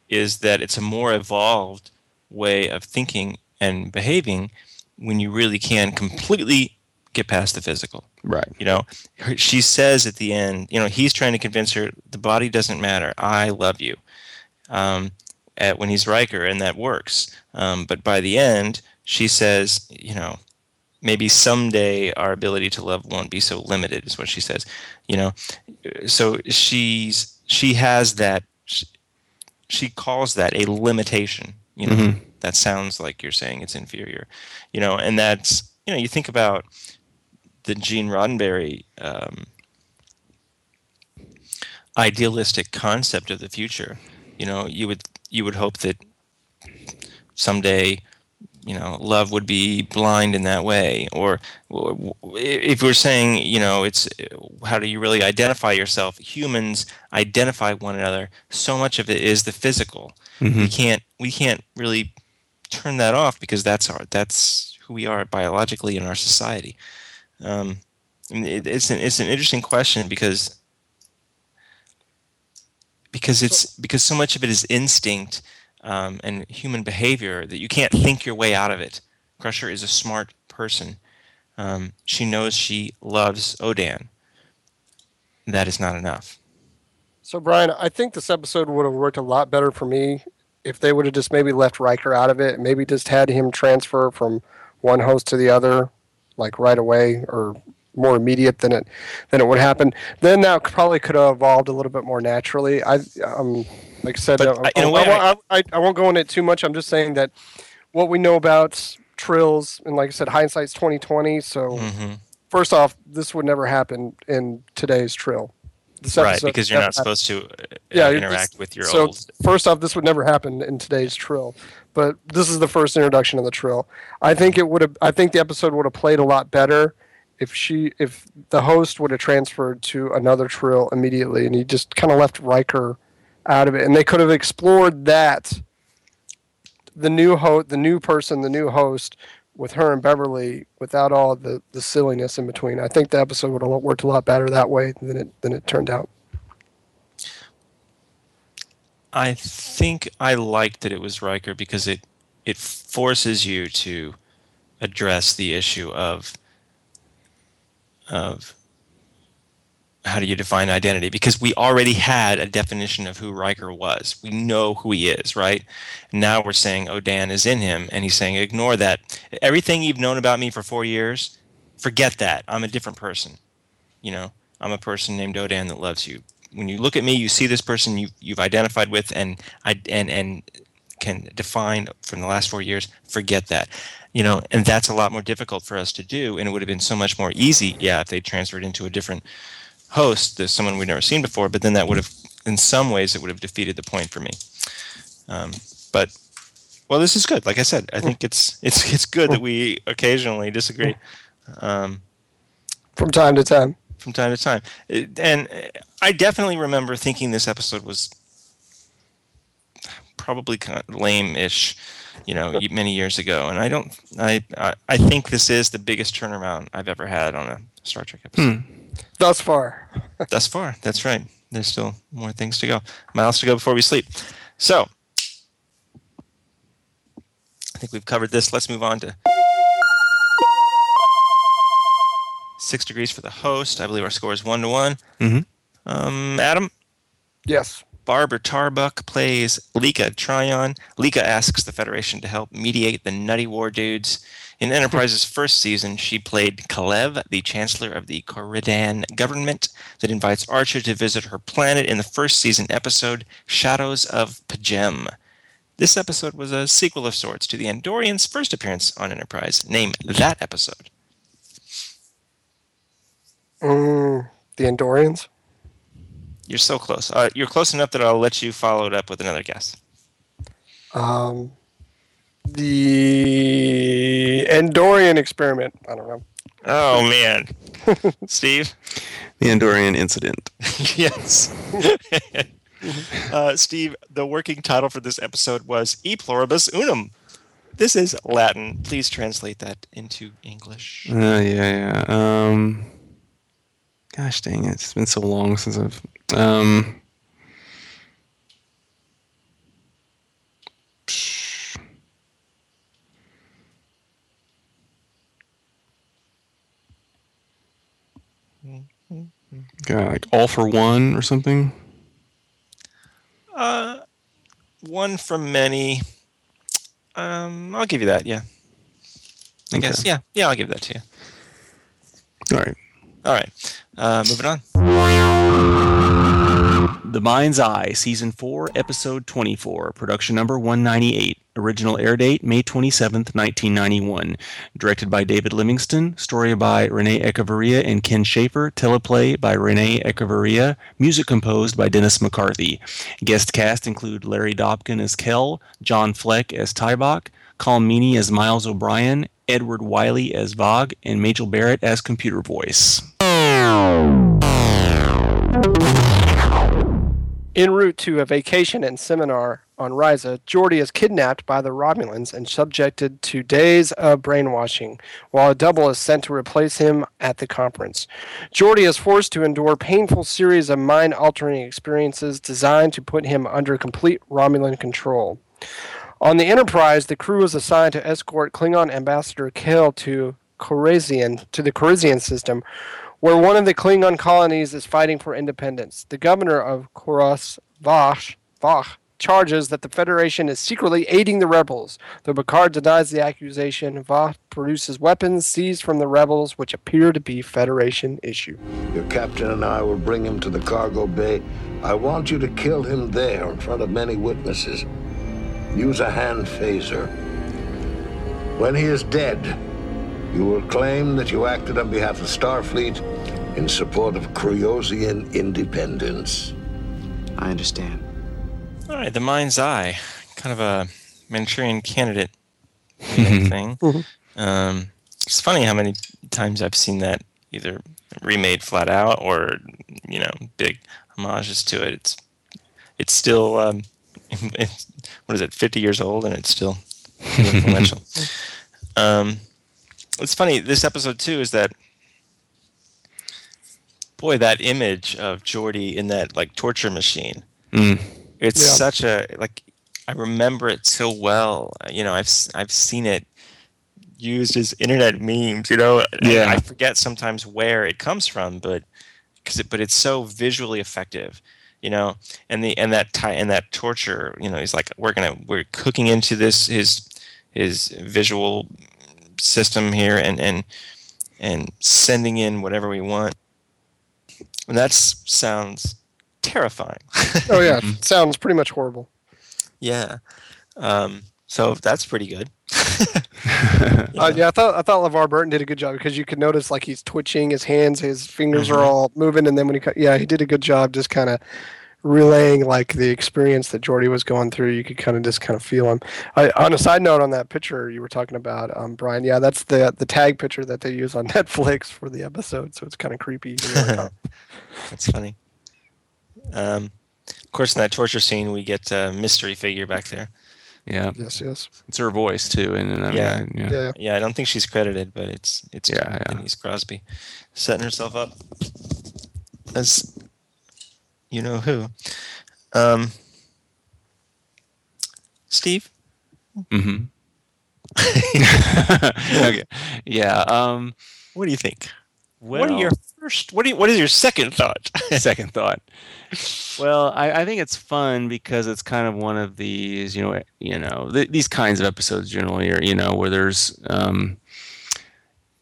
[SPEAKER 1] is that it's a more evolved way of thinking and behaving when you really can completely get past the physical.
[SPEAKER 3] Right.
[SPEAKER 1] You know, her, she says at the end, you know, he's trying to convince her the body doesn't matter. I love you. Um, at when he's Riker, and that works. Um, but by the end, she says, you know, maybe someday our ability to love won't be so limited, is what she says. You know, so she's she has that. She, she calls that a limitation. You know, mm-hmm that sounds like you're saying it's inferior you know and that's you know you think about the gene roddenberry um, idealistic concept of the future you know you would you would hope that someday you know love would be blind in that way or if we're saying you know it's how do you really identify yourself? Humans identify one another. So much of it is the physical. Mm-hmm. we can't we can't really turn that off because that's our that's who we are biologically in our society. Um, it, it's an it's an interesting question because because it's because so much of it is instinct um, and human behavior that you can't think your way out of it. Crusher is a smart person. Um, she knows she loves Odan. That is not enough.
[SPEAKER 2] So, Brian, I think this episode would have worked a lot better for me if they would have just maybe left Riker out of it, maybe just had him transfer from one host to the other, like right away or more immediate than it than it would happen, then that probably could have evolved a little bit more naturally. I um like I said, but, I, I, I, I, I won't go into it too much. I'm just saying that what we know about trills and like I said, hindsight's 2020. So mm-hmm. first off, this would never happen in today's trill
[SPEAKER 1] right because you're not supposed to uh, yeah, interact with your
[SPEAKER 2] so
[SPEAKER 1] old
[SPEAKER 2] first off this would never happen in today's trill but this is the first introduction of the trill. I think it would have i think the episode would have played a lot better if she if the host would have transferred to another trill immediately and he just kind of left Riker out of it and they could have explored that. The new host the new person the new host with her and Beverly without all the, the silliness in between. I think the episode would have worked a lot better that way than it than it turned out.
[SPEAKER 1] I think I liked that it was Riker because it it forces you to address the issue of of how do you define identity? Because we already had a definition of who Riker was. We know who he is, right? Now we're saying oh, Odan is in him, and he's saying, ignore that. Everything you've known about me for four years, forget that. I'm a different person. You know, I'm a person named Odan that loves you. When you look at me, you see this person you, you've identified with and I and and can define from the last four years. Forget that you know and that's a lot more difficult for us to do and it would have been so much more easy yeah if they transferred into a different host there's someone we've never seen before but then that would have in some ways it would have defeated the point for me. Um, but well this is good. Like i said i think it's it's it's good that we occasionally disagree um,
[SPEAKER 2] from time to time.
[SPEAKER 1] from time to time. It, and I definitely remember thinking this episode was probably kind of lame-ish, you know, many years ago, and I don't. I I, I think this is the biggest turnaround I've ever had on a Star Trek episode
[SPEAKER 2] Thus far.
[SPEAKER 1] thus far. That's right. There's still more things to go, miles to go before we sleep. So, I think we've covered this. Let's move on to six degrees for the host. I believe our score is one to one.
[SPEAKER 3] Mhm.
[SPEAKER 1] Um, Adam,
[SPEAKER 2] Yes.
[SPEAKER 1] Barbara Tarbuck plays Leka Trion. Leka asks the Federation to help mediate the Nutty War dudes. In Enterprise's first season, she played Kalev, the Chancellor of the Coridan government that invites Archer to visit her planet in the first season episode, Shadows of P'Jem. This episode was a sequel of sorts to the Andorians' first appearance on Enterprise. Name that episode.
[SPEAKER 2] Mm, the Andorians.
[SPEAKER 1] You're so close. Uh, you're close enough that I'll let you follow it up with another guess.
[SPEAKER 2] Um, the Andorian experiment. I don't know.
[SPEAKER 1] Oh, man. Steve?
[SPEAKER 3] The Andorian incident.
[SPEAKER 1] yes. uh, Steve, the working title for this episode was E Pluribus Unum. This is Latin. Please translate that into English.
[SPEAKER 3] Uh, yeah, yeah. Um, gosh dang it! It's been so long since I've. Um, God, like all for one or something.
[SPEAKER 1] Uh, one from many. Um, I'll give you that. Yeah. I guess. Yeah. Yeah, I'll give that to you.
[SPEAKER 3] All right.
[SPEAKER 1] All right. Uh, moving on.
[SPEAKER 3] The Mind's Eye, Season 4, Episode 24, Production Number 198. Original air date May 27th, 1991. Directed by David Livingston. Story by Renee Echevarria and Ken Schafer. Teleplay by Renee Echevarria. Music composed by Dennis McCarthy. Guest cast include Larry Dobkin as Kell, John Fleck as Taibak, Colm as Miles O'Brien, Edward Wiley as Vagh, and Majel Barrett as computer voice.
[SPEAKER 2] En route to a vacation and seminar on Risa, Geordi is kidnapped by the Romulans and subjected to days of brainwashing, while a double is sent to replace him at the conference. Geordi is forced to endure painful series of mind-altering experiences designed to put him under complete Romulan control. On the Enterprise, the crew is assigned to escort Klingon Ambassador Kale to Kriosian to the Kriosian system, where one of the Klingon colonies is fighting for independence. The governor of Krios, Vagh, Vagh charges that the Federation is secretly aiding the rebels. Though Picard denies the accusation, Vagh produces weapons seized from the rebels, which appear to be Federation issue.
[SPEAKER 7] Your captain and I will bring him to the cargo bay. I want you to kill him there in front of many witnesses. Use a hand phaser. When he is dead, you will claim that you acted on behalf of Starfleet in support of Kriosian independence.
[SPEAKER 8] I understand.
[SPEAKER 1] All right, the mind's eye, kind of a Manchurian candidate thing. Um, it's funny how many times I've seen that either remade flat out or you know big homages to it. It's it's still um, it's, what is it, fifty years old, and it's still influential. um, it's funny. This episode too is that boy that image of Geordi in that like torture machine
[SPEAKER 3] Mm.
[SPEAKER 1] it's
[SPEAKER 2] Yeah.
[SPEAKER 1] such a like i remember it so well you know i've s- i've seen it used as internet memes you know and
[SPEAKER 3] Yeah.
[SPEAKER 1] i forget sometimes where it comes from but because it, but it's so visually effective you know and the and that tie and that torture you know he's like we're gonna we're cooking into this his his visual system here and and and sending in whatever we want and that sounds terrifying
[SPEAKER 2] Oh yeah, sounds pretty much horrible.
[SPEAKER 1] Yeah. Um, so that's pretty good.
[SPEAKER 2] Uh, yeah, I thought I thought LeVar Burton did a good job because you could notice like he's twitching, his hands, his fingers are all moving, and then when he cut, yeah, he did a good job just kind of relaying like the experience that Geordi was going through. You could kind of just kind of feel him. I, on a side note, on that picture you were talking about, um, Brian, yeah, that's the the tag picture that they use on Netflix for the episode, so it's kind of creepy. You're like.
[SPEAKER 1] That's funny. Um, of course, in that torture scene, we get a mystery figure back there.
[SPEAKER 3] Yeah,
[SPEAKER 2] Yes, yes.
[SPEAKER 3] it's her voice too, and, and I
[SPEAKER 1] Yeah.
[SPEAKER 3] I- yeah.
[SPEAKER 2] Yeah.
[SPEAKER 1] Yeah, I don't think she's credited, but it's it's
[SPEAKER 3] Yeah, yeah.
[SPEAKER 1] Denise Crosby setting herself up as you know who. Um, Steve,
[SPEAKER 3] hmm okay. Yeah. Um,
[SPEAKER 1] what do you think? what are your first? What do you, What is your second thought?
[SPEAKER 3] second thought. Well, I, I think it's fun because it's kind of one of these, you know, you know, th- these kinds of episodes generally are, you know, where there's um,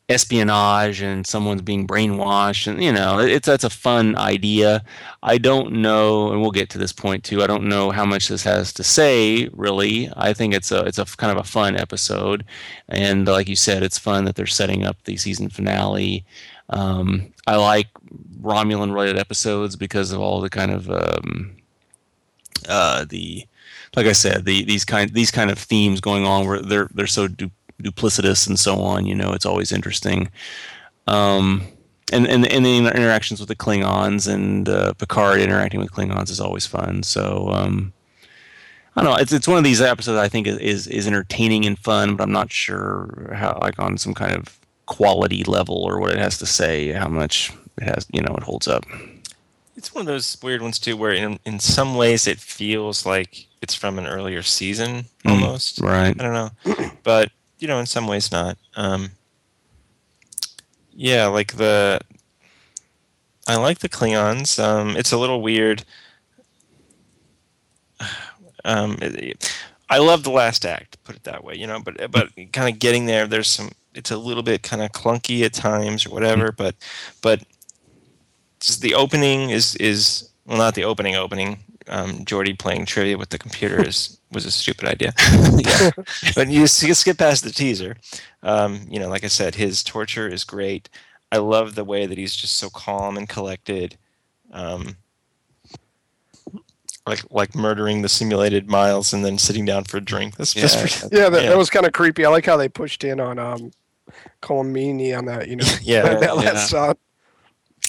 [SPEAKER 3] espionage and someone's being brainwashed, and you know, it's that's a fun idea. I don't know, and we'll get to this point too. I don't know how much this has to say, really. I think it's a it's a kind of a fun episode, and like you said, it's fun that they're setting up the season finale. Um, I like Romulan related episodes because of all the kind of um, uh, the like I said the these kind these kind of themes going on where they're they're so duplicitous and so on. You know, it's always interesting. Um, and, and and the interactions with the Klingons and uh, Picard interacting with Klingons is always fun. So um, I don't know. It's it's one of these episodes I think is, is is entertaining and fun, but I'm not sure how like on some kind of quality level or what it has to say, how much it has, you know, it holds up.
[SPEAKER 1] It's one of those weird ones too, where in in some ways it feels like it's from an earlier season
[SPEAKER 3] Mm.
[SPEAKER 1] almost.
[SPEAKER 3] Right.
[SPEAKER 1] I don't know, but you know, in some ways not. Um, yeah, like the I like the Klingons. Um, it's a little weird. Um, it- I love the last act, put it that way, you know. But but kind of getting there, there's some. It's a little bit kind of clunky at times or whatever. But but just the opening is is well, not the opening opening. Um, Geordi playing trivia with the computer is was a stupid idea. yeah. But you s- you skip past the teaser. Um, you know, like I said, his torture is great. I love the way that he's just so calm and collected. Um, like like murdering the simulated miles and then sitting down for a drink. That's just
[SPEAKER 3] Yeah.
[SPEAKER 1] pretty-
[SPEAKER 2] Yeah, that,
[SPEAKER 1] Yeah.
[SPEAKER 2] that was kind of creepy. I like how they pushed in on um, Colm Meaney on that. You know,
[SPEAKER 1] Yeah,
[SPEAKER 2] that, that
[SPEAKER 3] yeah.
[SPEAKER 2] last shot.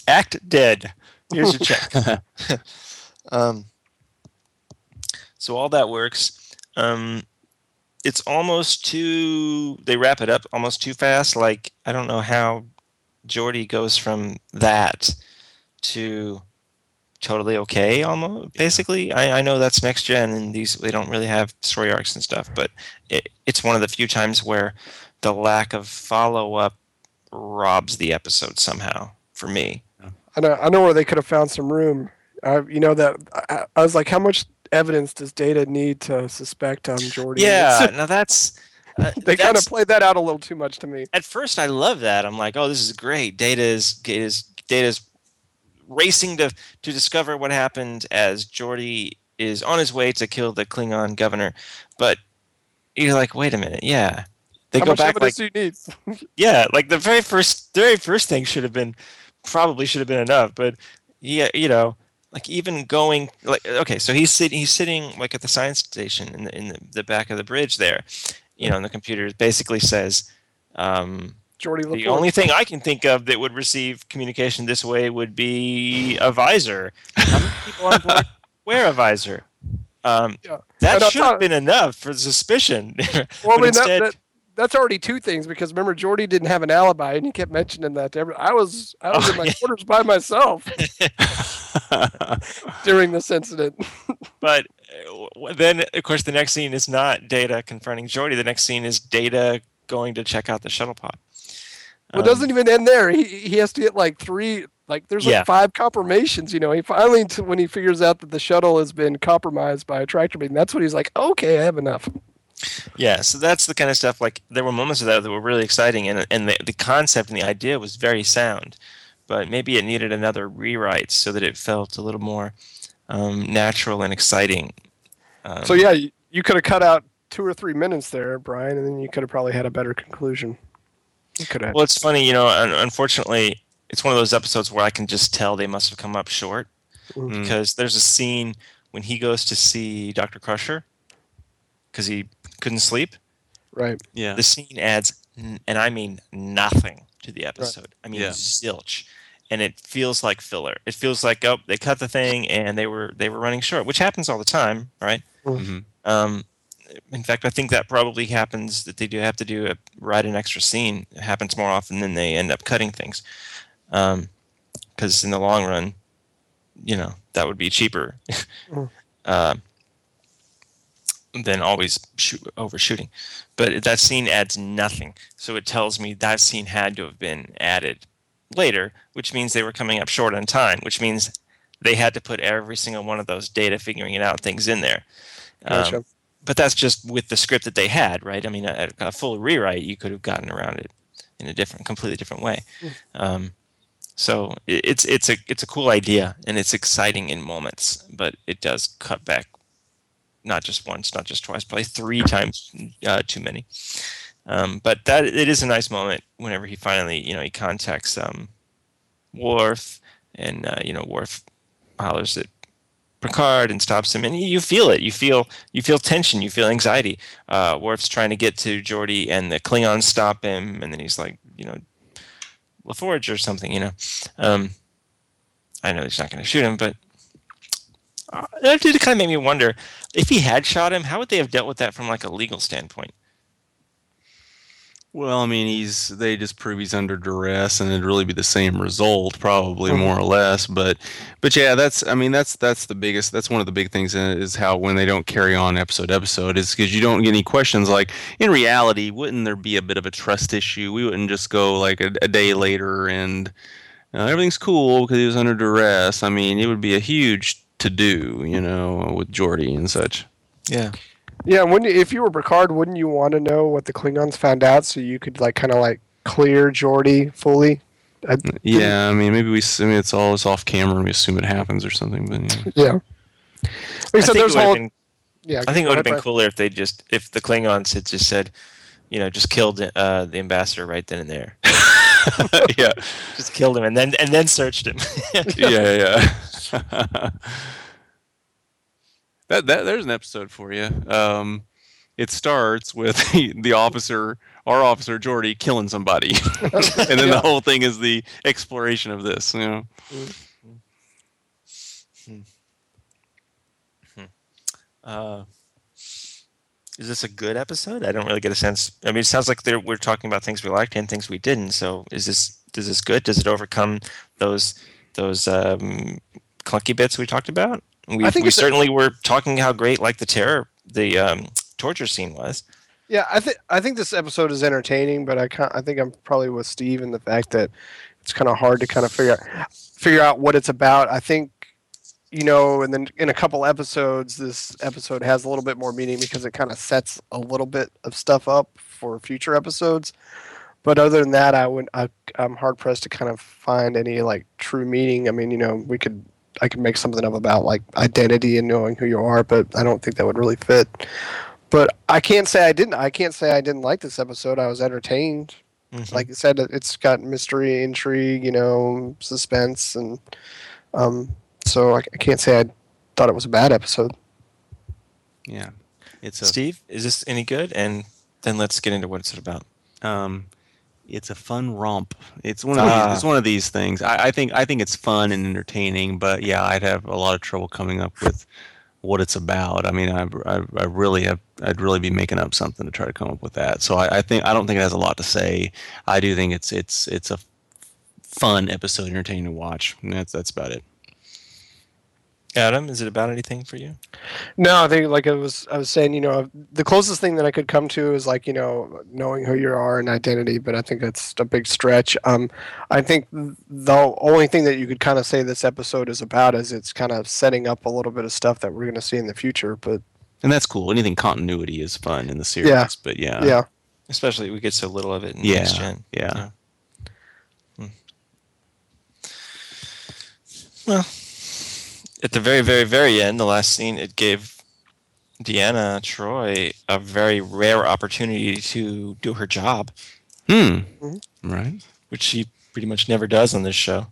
[SPEAKER 1] act dead. Here's your check. um, so all that works. Um, it's almost too. They wrap it up almost too fast. Like I don't know how Geordi goes from that to totally okay almost basically I, I know that's next gen and these they don't really have story arcs and stuff but it, it's one of the few times where the lack of follow-up robs the episode somehow for me
[SPEAKER 2] I know, I know where they could have found some room. I, you know that I, I was like, how much evidence does Data need to suspect um, Geordi?
[SPEAKER 1] Yeah, now that's uh,
[SPEAKER 2] they kind of played that out a little too much to me.
[SPEAKER 1] At first, I love that. I'm like, oh, this is great. Data is Data's Data's racing to to discover what happened as Geordi is on his way to kill the Klingon governor. But you're like, wait a minute, yeah. They
[SPEAKER 2] how
[SPEAKER 1] go back like
[SPEAKER 2] evidence do you need?
[SPEAKER 1] yeah, like the very first, the very first thing should have been, probably should have been enough. But yeah, you know, like even going like okay, so he's sitting, he's sitting like at the science station in the in the, the back of the bridge there, you know, and the computer basically says, um,
[SPEAKER 2] Geordi
[SPEAKER 1] the
[SPEAKER 2] Laporte.
[SPEAKER 1] only thing I can think of that would receive communication this way would be a visor. How many people on board wear a visor? Um,
[SPEAKER 2] Yeah.
[SPEAKER 1] That should have been enough for suspicion.
[SPEAKER 2] Well, I mean,
[SPEAKER 1] instead-
[SPEAKER 2] that, that's already two things because remember Geordi didn't have an alibi and he kept mentioning that to every. I was I was
[SPEAKER 1] Oh,
[SPEAKER 2] in my
[SPEAKER 1] yeah.
[SPEAKER 2] quarters by myself during this incident.
[SPEAKER 1] But uh, then, of course, the next scene is not Data confronting Geordi. The next scene is Data going to check out the shuttle pod.
[SPEAKER 2] Well, it
[SPEAKER 1] Um,
[SPEAKER 2] doesn't even end there. He he has to get like three. Like there's like
[SPEAKER 1] Yeah.
[SPEAKER 2] five confirmations. You know, he finally when he figures out that the shuttle has been compromised by a tractor beam, that's when he's like, okay, I have enough.
[SPEAKER 1] Yeah, so that's the kind of stuff. Like there were moments of that that were really exciting, and and the, the concept and the idea was very sound, but maybe it needed another rewrite so that it felt a little more um, natural and exciting. Um,
[SPEAKER 2] So yeah, you, you could have cut out two or three minutes there, Brian, and then you could have probably had a better conclusion. You could have.
[SPEAKER 1] Well, it's funny, you know. Unfortunately, it's one of those episodes where I can just tell they must have come up short
[SPEAKER 2] Mm.
[SPEAKER 1] because there's a scene when he goes to see Doctor Crusher because he couldn't sleep.
[SPEAKER 2] right.
[SPEAKER 3] yeah.
[SPEAKER 1] The scene adds, and I mean nothing to the episode. I mean
[SPEAKER 3] Yeah.
[SPEAKER 1] zilch. and it feels like filler. It feels like oh they cut the thing and they were they were running short, which happens all the time, right?
[SPEAKER 3] Mhm.
[SPEAKER 1] Um, in fact, I think that probably happens that they do have to do a write an extra scene. It happens more often than they end up cutting things, because in the long run, you know that would be cheaper
[SPEAKER 2] Mm.
[SPEAKER 1] uh, than always shoot, overshooting. But that scene adds nothing, so it tells me that scene had to have been added later, which means they were coming up short on time, which means they had to put every single one of those data figuring it out things in there. Um, but that's just with the script that they had, right? I mean, a, a full rewrite, you could have gotten around it in a different, completely different way. Um, so it's it's a it's a cool idea and it's exciting in moments, but it does cut back, not just once, not just twice, probably three times uh, too many. Um, but that it is a nice moment whenever he finally, you know, he contacts um, Worf, and uh, you know, Worf hollers at Picard and stops him, and you feel it. You feel you feel tension. You feel anxiety. Uh, Worf's trying to get to Geordi, and the Klingons stop him, and then he's like, you know, LaForge or something. You know, um, I know he's not going to shoot him, but uh, that did kind of make me wonder if he had shot him, how would they have dealt with that from like a legal standpoint?
[SPEAKER 3] Well, I mean, he's they just prove he's under duress, and it'd really be the same result, probably more or less. But, but yeah, that's I mean, that's that's the biggest. That's one of the big things is how when they don't carry on episode episode is because you don't get any questions. Like in reality, wouldn't there be a bit of a trust issue? We wouldn't just go like a, a day later and uh, everything's cool because he was under duress. I mean, it would be a huge to do, you know, with Geordi and such.
[SPEAKER 1] Yeah.
[SPEAKER 2] Yeah, wouldn't if you were Picard, wouldn't you want to know what the Klingons found out so you could like kind of like clear Geordi fully? I,
[SPEAKER 3] Yeah, I mean, maybe we. s- I mean, it's all it's off camera, and we assume it happens or something. But yeah.
[SPEAKER 2] yeah. I
[SPEAKER 1] I think, it
[SPEAKER 2] there's
[SPEAKER 1] would have
[SPEAKER 2] whole.
[SPEAKER 1] been,
[SPEAKER 2] yeah,
[SPEAKER 1] I think it would have been cooler if they just if the Klingons had just said, you know, just killed uh, the ambassador right then and there,
[SPEAKER 3] yeah,
[SPEAKER 1] just killed him and then and then searched him.
[SPEAKER 3] yeah, yeah. that that there's an episode for you. Um, it starts with the, the officer, our officer Geordi, killing somebody, and then
[SPEAKER 2] Yeah.
[SPEAKER 3] the whole thing is the exploration of this. You know,
[SPEAKER 1] uh, is this a good episode? I don't really get a sense. I mean, it sounds like we're talking about things we liked and things we didn't. So, is this is this good? Does it overcome those those um, clunky bits we talked about? We,
[SPEAKER 2] I think
[SPEAKER 1] we
[SPEAKER 2] it's a-
[SPEAKER 1] certainly were talking how great like the terror, the um, torture scene was.
[SPEAKER 2] Yeah, I think I think this episode is entertaining, but I can I think I'm probably with Steve in the fact that it's kind of hard to kind of figure out, figure out what it's about. I think you know, and then in a couple episodes, this episode has a little bit more meaning because it kind of sets a little bit of stuff up for future episodes. But other than that, I would I, I'm hard pressed to kind of find any like true meaning. I mean, you know, we could I could make something up about like identity and knowing who you are, but I don't think that would really fit but I can't say I didn't. I can't say I didn't like this episode. I was entertained.
[SPEAKER 1] Mhm.
[SPEAKER 2] Like you said, it's got mystery, intrigue, you know, suspense, and um, so I, I can't say I thought it was a bad episode.
[SPEAKER 3] yeah, it's a
[SPEAKER 1] Steve, is this any good? And then let's get into what it's about.
[SPEAKER 3] um, it's a fun romp. It's one of
[SPEAKER 1] Ah.
[SPEAKER 3] these, it's one of these things. I, I think I think it's fun and entertaining, but yeah, I'd have a lot of trouble coming up with what it's about. I mean, I, I, I really have I'd really be making up something to try to come up with that. So I, I think I don't think it has a lot to say. I do think it's it's it's a fun episode, entertaining to watch. And that's that's about it.
[SPEAKER 1] Adam, is it about anything for you?
[SPEAKER 2] No, I think like I was I was saying, you know, the closest thing that I could come to is like you know knowing who you are and identity, but I think that's a big stretch. Um, I think the only thing that you could kind of say this episode is about is it's kind of setting up a little bit of stuff that we're going to see in the future. But
[SPEAKER 3] And that's cool. Anything continuity is fun in the series.
[SPEAKER 2] Yeah.
[SPEAKER 3] But yeah.
[SPEAKER 2] yeah,
[SPEAKER 1] Especially we get so little of it in
[SPEAKER 3] Yeah.
[SPEAKER 1] next gen.
[SPEAKER 3] Yeah.
[SPEAKER 1] Well, at the very, very, very end, the last scene, it gave Deanna Troi a very rare opportunity to do her job,
[SPEAKER 3] Hmm.
[SPEAKER 2] Mhm.
[SPEAKER 3] Right.
[SPEAKER 1] which she pretty much never does on this show.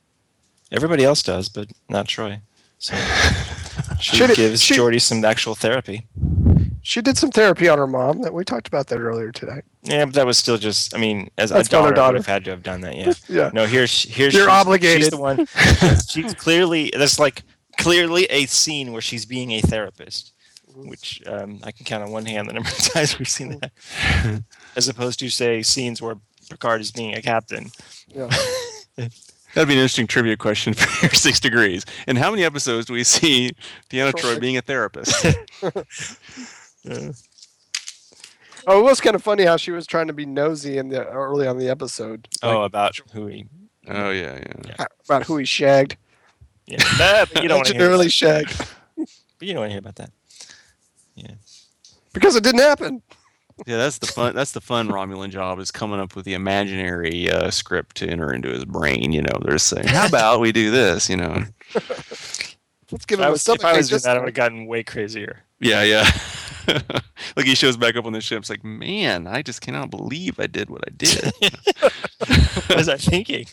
[SPEAKER 1] Everybody else does, but not Troi. So she
[SPEAKER 2] Should it-
[SPEAKER 1] gives
[SPEAKER 2] should-
[SPEAKER 1] Geordi some actual therapy.
[SPEAKER 2] She did some therapy on her mom. That we talked about that earlier today.
[SPEAKER 1] Yeah, but that was still just. I mean, as
[SPEAKER 2] That's
[SPEAKER 1] a daughter,
[SPEAKER 2] mother-daughter.
[SPEAKER 1] I would have had to have done that. Yeah.
[SPEAKER 2] Yeah.
[SPEAKER 1] No, here's here's
[SPEAKER 2] You're
[SPEAKER 1] she's,
[SPEAKER 2] obligated.
[SPEAKER 1] She's the one. she's clearly that's like clearly a scene where she's being a therapist, which um, I can count on one hand the number of times we've seen that, as opposed to say scenes where Picard is being a captain.
[SPEAKER 2] Yeah.
[SPEAKER 3] That'd be an interesting trivia question for your six degrees. In how many episodes do we see Deanna Troi
[SPEAKER 2] Troi.
[SPEAKER 3] being a therapist?
[SPEAKER 2] Oh, it was kind of funny how she was trying to be nosy in the early on the episode.
[SPEAKER 1] Oh, about who he.
[SPEAKER 3] oh yeah, yeah.
[SPEAKER 2] about who he shagged.
[SPEAKER 1] Yeah, that, but you don't want to hear.
[SPEAKER 2] Legitimately
[SPEAKER 1] About, but you don't want to hear about that.
[SPEAKER 2] Yeah, because it didn't happen.
[SPEAKER 3] Yeah, that's the fun. That's the fun Romulan job is coming up with the imaginary uh, script to enter into his brain. You know, they're saying, "How about we do this?" You know.
[SPEAKER 2] Let's give
[SPEAKER 1] If
[SPEAKER 2] him
[SPEAKER 1] I
[SPEAKER 2] a
[SPEAKER 1] was,
[SPEAKER 2] stomach
[SPEAKER 1] if I was doing
[SPEAKER 2] this
[SPEAKER 1] that, I would have gotten way crazier.
[SPEAKER 3] Yeah, yeah. like he shows back up on the ship. It's like, man, I just cannot believe I did what I did.
[SPEAKER 1] what was I thinking?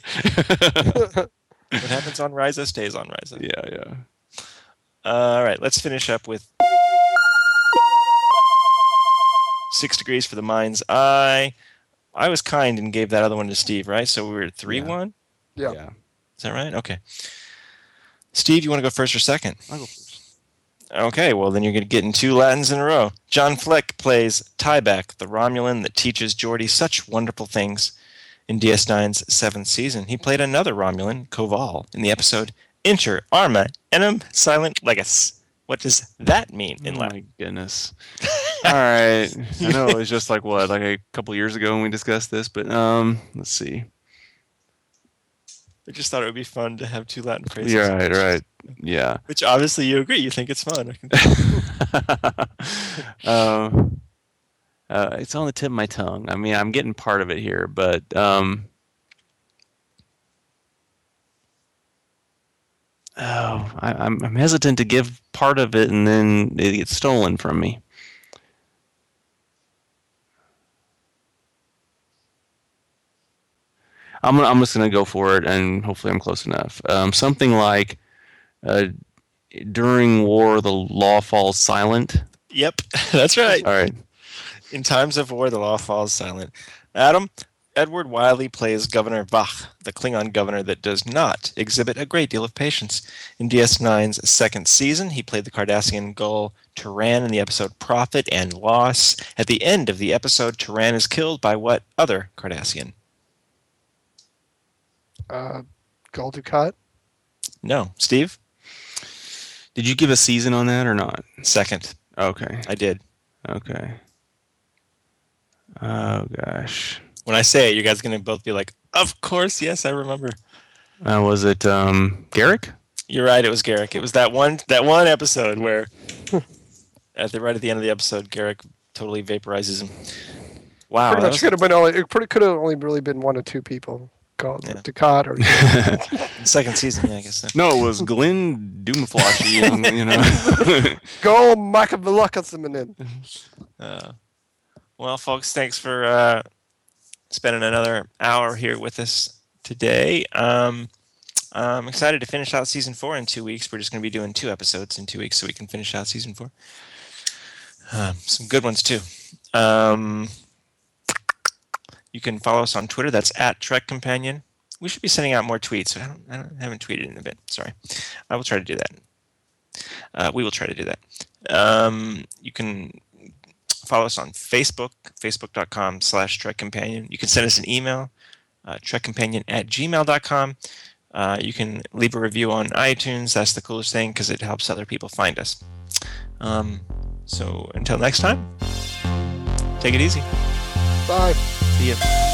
[SPEAKER 1] What happens on Risa stays on Risa.
[SPEAKER 3] yeah, yeah.
[SPEAKER 1] Uh, all right, let's finish up with six degrees for the mind's eye. I was kind and gave that other one to Steve, right? So we were at three
[SPEAKER 3] Yeah.
[SPEAKER 1] one.
[SPEAKER 2] Yeah.
[SPEAKER 3] yeah.
[SPEAKER 1] Is that right? Okay. Steve, you want to go first or second?
[SPEAKER 3] I'll go first.
[SPEAKER 1] Okay, well then you're going to get in two Latins in a row. John Fleck plays Taibak, the Romulan that teaches Geordi such wonderful things. In DS9's seventh season, he played another Romulan, Koval, in the episode Inter Arma Enim Silent Leges. What does that mean in
[SPEAKER 3] oh
[SPEAKER 1] Latin?
[SPEAKER 3] my goodness. All right. I know it was just like what, like a couple years ago when we discussed this, but um, let's see.
[SPEAKER 1] I just thought it would be fun to have two Latin phrases.
[SPEAKER 3] Yeah, right, right. Yeah.
[SPEAKER 1] Which obviously you agree. You think it's fun.
[SPEAKER 3] Um, uh, it's on the tip of my tongue. I mean, I'm getting part of it here, but um, oh, I, I'm I'm hesitant to give part of it, and then it gets stolen from me. I'm I'm just gonna go for it, and hopefully I'm close enough. Um, something like, uh, during war, the law falls silent.
[SPEAKER 1] yep, that's right.
[SPEAKER 3] All right.
[SPEAKER 1] In times of war, the law falls silent. Adam, Edward Wiley plays Governor Vach, the Klingon governor that does not exhibit a great deal of patience. In DS9's second season, he played the Cardassian gull Toran in the episode Profit and Loss. At the end of the episode, Toran is killed by what other Cardassian?
[SPEAKER 2] Uh, Gul Dukat.
[SPEAKER 1] No, Steve?
[SPEAKER 3] Did you give a season on that or not?
[SPEAKER 1] Second.
[SPEAKER 3] Okay.
[SPEAKER 1] I did.
[SPEAKER 3] Okay. Oh gosh.
[SPEAKER 1] When I say it, you guys are going to both be like, of course, yes, I remember.
[SPEAKER 3] Uh, was it um, Garak?
[SPEAKER 1] You're right. It was Garak. It was that one that one episode where, at the right at the end of the episode, Garak totally vaporizes him. Wow,
[SPEAKER 2] pretty much could have been only. It pretty could have only really been one or two people. Called
[SPEAKER 1] Yeah.
[SPEAKER 2] Dukat or
[SPEAKER 1] second season. Yeah, I guess. So.
[SPEAKER 3] No, it was Glenn Doomflashy. and, you know.
[SPEAKER 2] Go Makavilakasamanin.
[SPEAKER 1] Uh, well, folks, thanks for uh, spending another hour here with us today. Um, I'm excited to finish out season four in two weeks. We're just going to be doing two episodes in two weeks, so we can finish out season four. Um, some good ones too. Um, you can follow us on Twitter. That's at Trek Companion. We should be sending out more tweets. I, don't, I, don't, I haven't tweeted in a bit. Sorry. I will try to do that. Uh, we will try to do that. Um, you can follow us on Facebook, facebook.com slash Trek Companion. You can send us an email, uh, trekcompanion at gmail.com. Uh, you can leave a review on iTunes. That's the coolest thing because it helps other people find us. Um, so until next time, take it easy.
[SPEAKER 2] Bye.
[SPEAKER 1] See ya.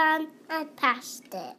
[SPEAKER 9] I passed it.